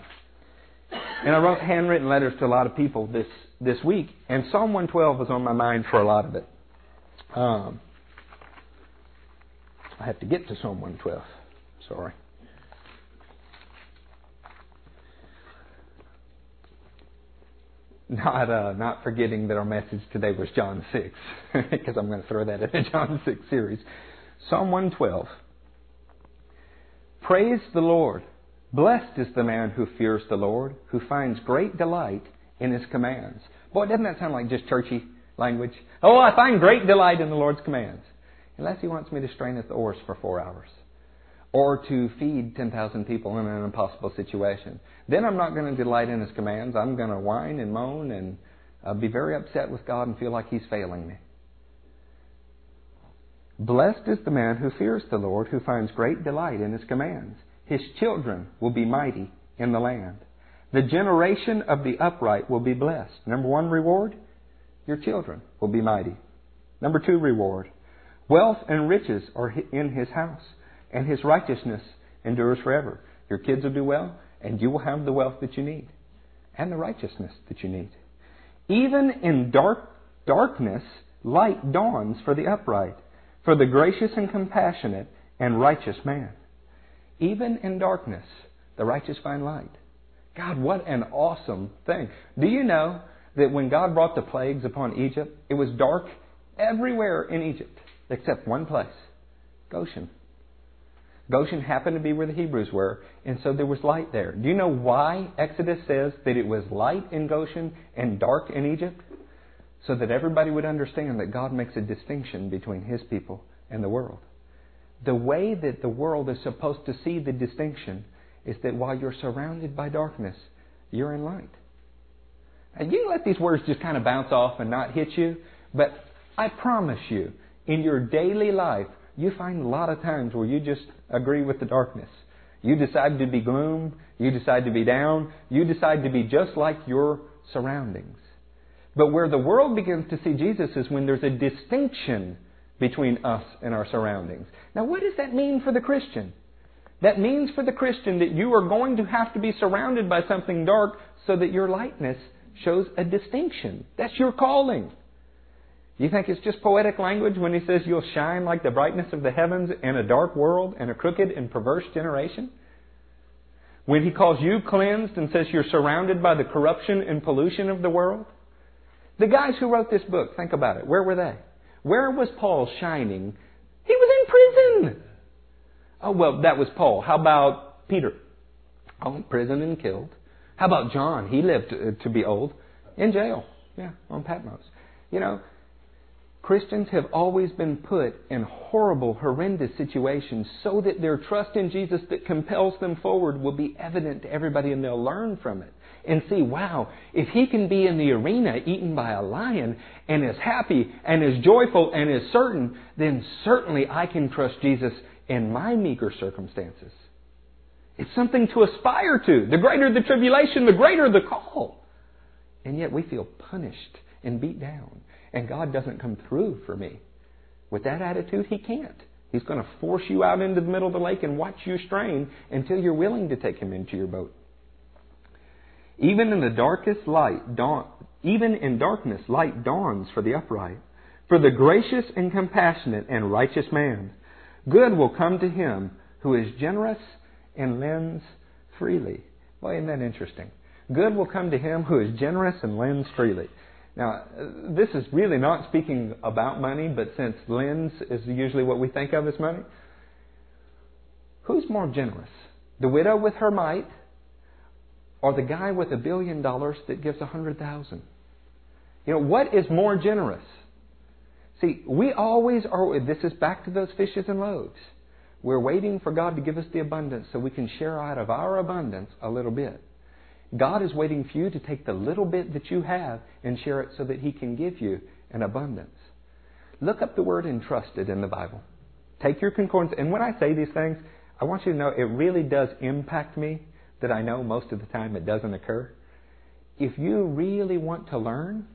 and I wrote handwritten letters to a lot of people this this week, and Psalm 112 was on my mind for a lot of it. Um, I have to get to Psalm 112. Sorry. not uh, not forgetting that our message today was John six, because I'm going to throw that in the John six series. Psalm one twelve. Praise the Lord. Blessed is the man who fears the Lord, who finds great delight in his commands. Boy, doesn't that sound like just churchy language? Oh, I find great delight in the Lord's commands. Unless he wants me to strain at the oars for four hours or to feed 10,000 people in an impossible situation. Then I'm not going to delight in His commands. I'm going to whine and moan and uh, be very upset with God and feel like He's failing me. Blessed is the man who fears the Lord, who finds great delight in His commands. His children will be mighty in the land. The generation of the upright will be blessed. Number one reward, your children will be mighty. Number two reward, wealth and riches are in his house and his righteousness endures forever. Your kids will do well, and you will have the wealth that you need and the righteousness that you need. Even in dark darkness, light dawns for the upright, for the gracious and compassionate and righteous man. Even in darkness, the righteous find light. God, what an awesome thing. Do you know that when God brought the plagues upon Egypt, it was dark everywhere in Egypt except one place Goshen. Goshen happened to be where the Hebrews were, and so there was light there. Do you know why Exodus says that it was light in Goshen and dark in Egypt? So that everybody would understand that God makes a distinction between His people and the world. The way that the world is supposed to see the distinction is that while you're surrounded by darkness, you're in light. And you let these words just kind of bounce off and not hit you, but I promise you, in your daily life, you find a lot of times where you just agree with the darkness. You decide to be gloom. You decide to be down. You decide to be just like your surroundings. But where the world begins to see Jesus is when there's a distinction between us and our surroundings. Now, what does that mean for the Christian? That means for the Christian that you are going to have to be surrounded by something dark so that your lightness shows a distinction. That's your calling. You think it's just poetic language when he says you'll shine like the brightness of the heavens in a dark world and a crooked and perverse generation? When he calls you cleansed and says you're surrounded by the corruption and pollution of the world? The guys who wrote this book, think about it. Where were they? Where was Paul shining? He was in prison. Oh, well, that was Paul. How about Peter? Oh, prison and killed. How about John? He lived to, to be old. In jail. Yeah, on Patmos. You know, Christians have always been put in horrible, horrendous situations so that their trust in Jesus that compels them forward will be evident to everybody and they'll learn from it and see, wow, if he can be in the arena eaten by a lion and is happy and is joyful and is certain, then certainly I can trust Jesus in my meager circumstances. It's something to aspire to. The greater the tribulation, the greater the call. And yet we feel punished and beat down and God doesn't come through for me. With that attitude, He can't. He's going to force you out into the middle of the lake and watch you strain until you're willing to take Him into your boat. Even in the darkest light, dawn, even in darkness, light dawns for the upright. For the gracious and compassionate and righteous man, good will come to him who is generous and lends freely. Boy, isn't that interesting? Good will come to him who is generous and lends freely. Now, this is really not speaking about money, but since lends is usually what we think of as money, who's more generous? The widow with her mite or the guy with a billion dollars that gives a hundred thousand? You know, what is more generous? See, we always are, this is back to those fishes and loaves. We're waiting for God to give us the abundance so we can share out of our abundance a little bit. God is waiting for you to take the little bit that you have and share it so that He can give you an abundance. Look up the word entrusted in the Bible. Take your concordance. And when I say these things, I want you to know it really does impact me that I know most of the time it doesn't occur. If you really want to learn,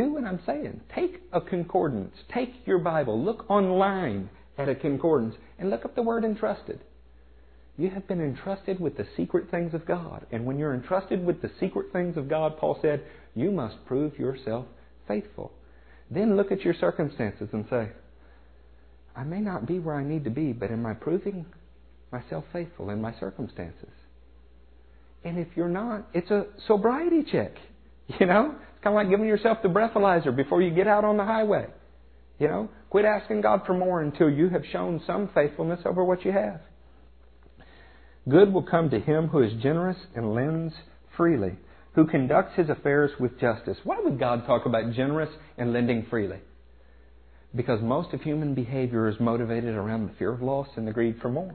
do what I'm saying. Take a concordance. Take your Bible. Look online at a concordance and look up the word entrusted. You have been entrusted with the secret things of God. And when you're entrusted with the secret things of God, Paul said, you must prove yourself faithful. Then look at your circumstances and say, I may not be where I need to be, but am I proving myself faithful in my circumstances? And if you're not, it's a sobriety check. You know? Kind of like giving yourself the breathalyzer before you get out on the highway. You know? Quit asking God for more until you have shown some faithfulness over what you have. Good will come to him who is generous and lends freely, who conducts his affairs with justice. Why would God talk about generous and lending freely? Because most of human behavior is motivated around the fear of loss and the greed for more.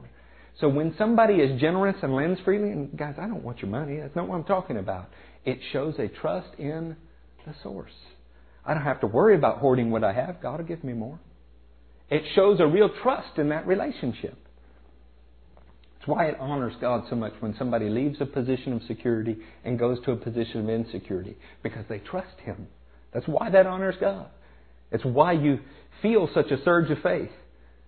So when somebody is generous and lends freely, and guys, I don't want your money. That's not what I'm talking about. It shows a trust in the source. I don't have to worry about hoarding what I have. God will give me more. It shows a real trust in that relationship. It's why it honors God so much when somebody leaves a position of security and goes to a position of insecurity because they trust Him. That's why that honors God. It's why you feel such a surge of faith.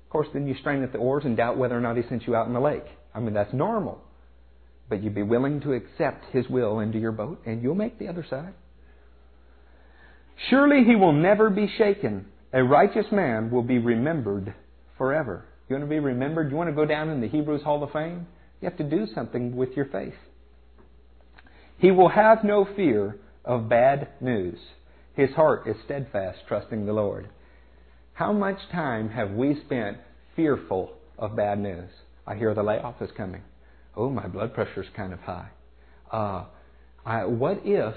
Of course, then you strain at the oars and doubt whether or not He sent you out in the lake. I mean, that's normal. But you'd be willing to accept His will into your boat, and you'll make the other side. Surely He will never be shaken. A righteous man will be remembered forever. You want to be remembered? You want to go down in the Hebrews Hall of Fame? You have to do something with your faith. He will have no fear of bad news. His heart is steadfast, trusting the Lord. How much time have we spent fearful of bad news? I hear the layoff is coming. Oh, my blood pressure's kind of high. Uh, I, what if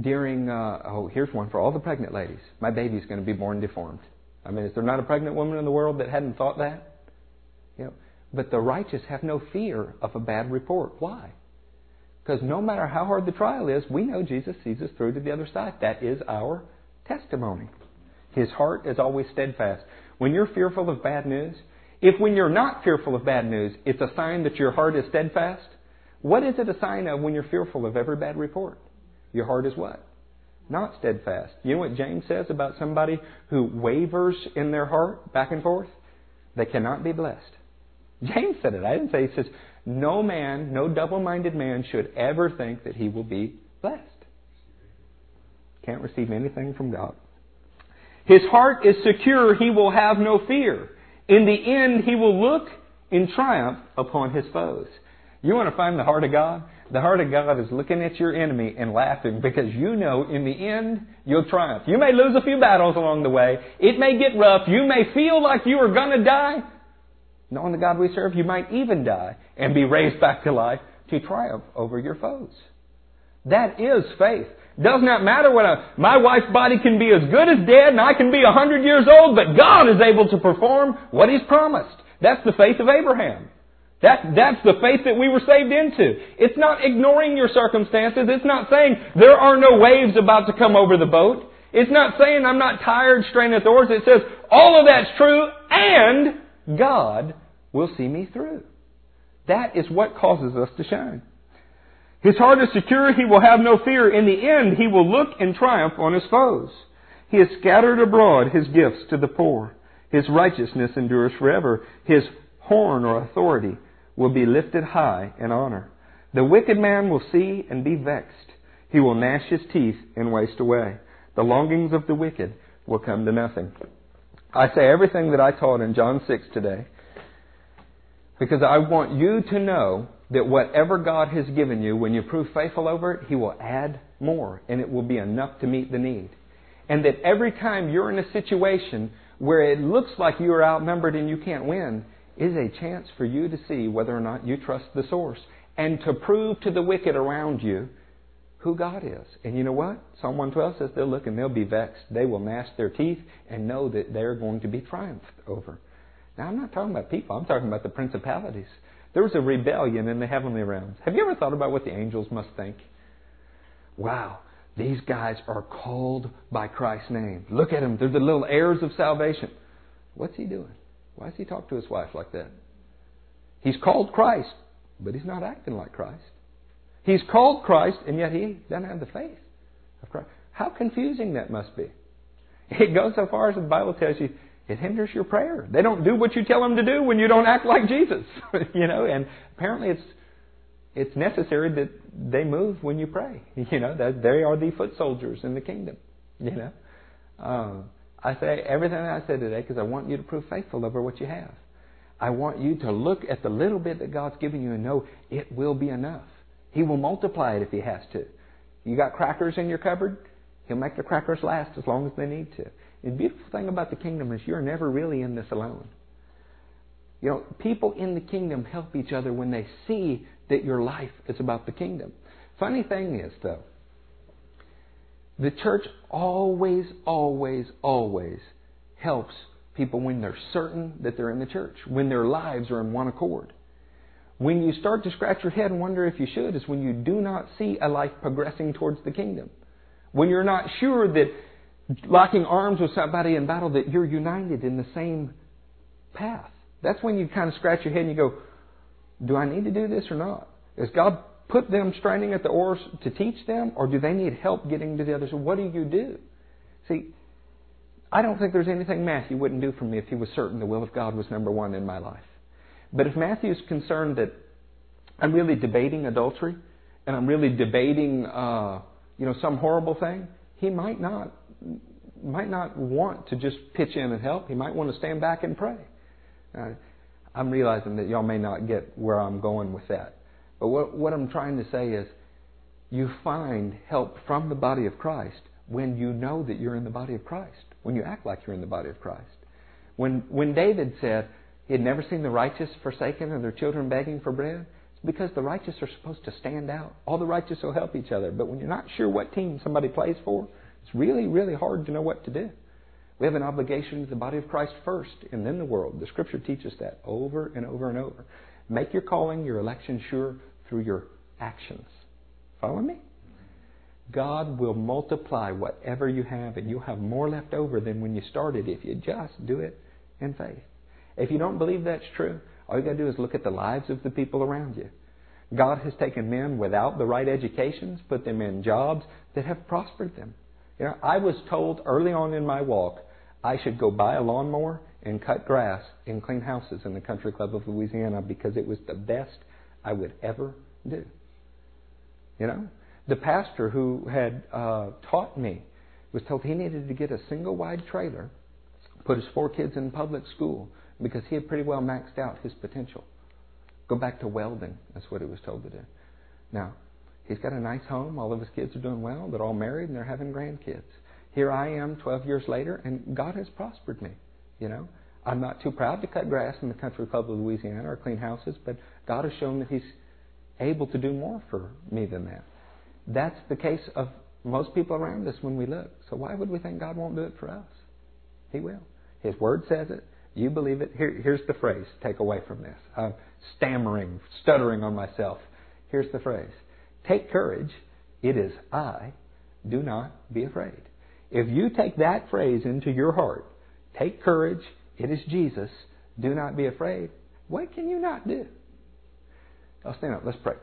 during, uh, oh, here's one for all the pregnant ladies. My baby's going to be born deformed. I mean, is there not a pregnant woman in the world that hadn't thought that? You know, but the righteous have no fear of a bad report. Why? Because no matter how hard the trial is, we know Jesus sees us through to the other side. That is our testimony. His heart is always steadfast. when you're fearful of bad news, if when you're not fearful of bad news, it's a sign that your heart is steadfast, what is it a sign of when you're fearful of every bad report? Your heart is what? Not steadfast. You know what James says about somebody who wavers in their heart back and forth? They cannot be blessed. James said it. I didn't say. He says, no man, no double-minded man should ever think that he will be blessed. Can't receive anything from God. His heart is secure. He will have no fear. In the end, he will look in triumph upon his foes. You want to find the heart of God? The heart of God is looking at your enemy and laughing because you know in the end you'll triumph. You may lose a few battles along the way. It may get rough. You may feel like you are going to die. Knowing the God we serve, you might even die and be raised back to life to triumph over your foes. That is faith. Does not matter what a, my wife's body can be as good as dead and I can be a hundred years old, but God is able to perform what He's promised. That's the faith of Abraham. That, that's the faith that we were saved into. It's not ignoring your circumstances. It's not saying there are no waves about to come over the boat. It's not saying I'm not tired straining at the oars. It says all of that's true and God will see me through. That is what causes us to shine. His heart is secure. He will have no fear. In the end, he will look in triumph on his foes. He has scattered abroad his gifts to the poor. His righteousness endures forever. His horn or authority will be lifted high in honor. The wicked man will see and be vexed. He will gnash his teeth and waste away. The longings of the wicked will come to nothing. I say everything that I taught in John 6 today because I want you to know that whatever God has given you, when you prove faithful over it, He will add more and it will be enough to meet the need. And that every time you're in a situation where it looks like you are outnumbered and you can't win, is a chance for you to see whether or not you trust the source and to prove to the wicked around you who God is. And you know what? Psalm 112 says they'll look and they'll be vexed. They will gnash their teeth and know that they're going to be triumphed over. Now, I'm not talking about people. I'm talking about the principalities. There was a rebellion in the heavenly realms. Have you ever thought about what the angels must think? Wow, these guys are called by Christ's name. Look at them. They're the little heirs of salvation. What's he doing? Why does he talk to his wife like that? He's called Christ, but he's not acting like Christ. He's called Christ, and yet he doesn't have the faith of Christ. How confusing that must be. It goes so far as the Bible tells you it hinders your prayer. They don't do what you tell them to do when you don't act like Jesus. you know, and apparently it's it's necessary that they move when you pray. You know, that they are the foot soldiers in the kingdom. You know, um, I say everything I said today because I want you to prove faithful over what you have. I want you to look at the little bit that God's given you and know it will be enough. He will multiply it if He has to. You got crackers in your cupboard? He'll make the crackers last as long as they need to. The beautiful thing about the kingdom is you're never really in this alone. You know, people in the kingdom help each other when they see that your life is about the kingdom. Funny thing is, though, the church always, always, always helps people when they're certain that they're in the church, when their lives are in one accord. When you start to scratch your head and wonder if you should, is when you do not see a life progressing towards the kingdom. When you're not sure that locking arms with somebody in battle that you're united in the same path. That's when you kind of scratch your head and you go, do I need to do this or not? Has God put them straining at the oars to teach them, or do they need help getting to the other side? What do you do? See, I don't think there's anything Matthew wouldn't do for me if he was certain the will of God was number one in my life. But if Matthew's concerned that I'm really debating adultery and I'm really debating, uh, you know, some horrible thing, he might not might not want to just pitch in and help. He might want to stand back and pray. Uh, I'm realizing that y'all may not get where I'm going with that. But what, what I'm trying to say is you find help from the body of Christ when you know that you're in the body of Christ, when you act like you're in the body of Christ. When, when David said he had never seen the righteous forsaken and their children begging for bread, it's because the righteous are supposed to stand out. All the righteous will help each other. But when you're not sure what team somebody plays for, it's really, really hard to know what to do. We have an obligation to the body of Christ first and then the world. The scripture teaches that over and over and over. Make your calling, your election sure through your actions. Follow me? God will multiply whatever you have, and you'll have more left over than when you started if you just do it in faith. If you don't believe that's true, all you got to do is look at the lives of the people around you. God has taken men without the right educations, put them in jobs that have prospered them. You know, I was told early on in my walk I should go buy a lawnmower and cut grass and clean houses in the Country Club of Louisiana because it was the best I would ever do. You know, the pastor who had uh, taught me was told he needed to get a single wide trailer, put his four kids in public school because he had pretty well maxed out his potential. Go back to welding. That's what he was told to do. Now, he's got a nice home. All of his kids are doing well. They're all married and they're having grandkids. Here I am 12 years later, and God has prospered me. You know, I'm not too proud to cut grass in the country club of Louisiana or clean houses, but God has shown that He's able to do more for me than that. That's the case of most people around us when we look. So why would we think God won't do it for us? He will. His Word says it. You believe it. Here, here's the phrase. Take away from this. I'm stammering, stuttering on myself. Here's the phrase. Take courage. It is I. Do not be afraid. If you take that phrase into your heart, take courage. It is Jesus. Do not be afraid. What can you not do? I'll stand up. Let's pray.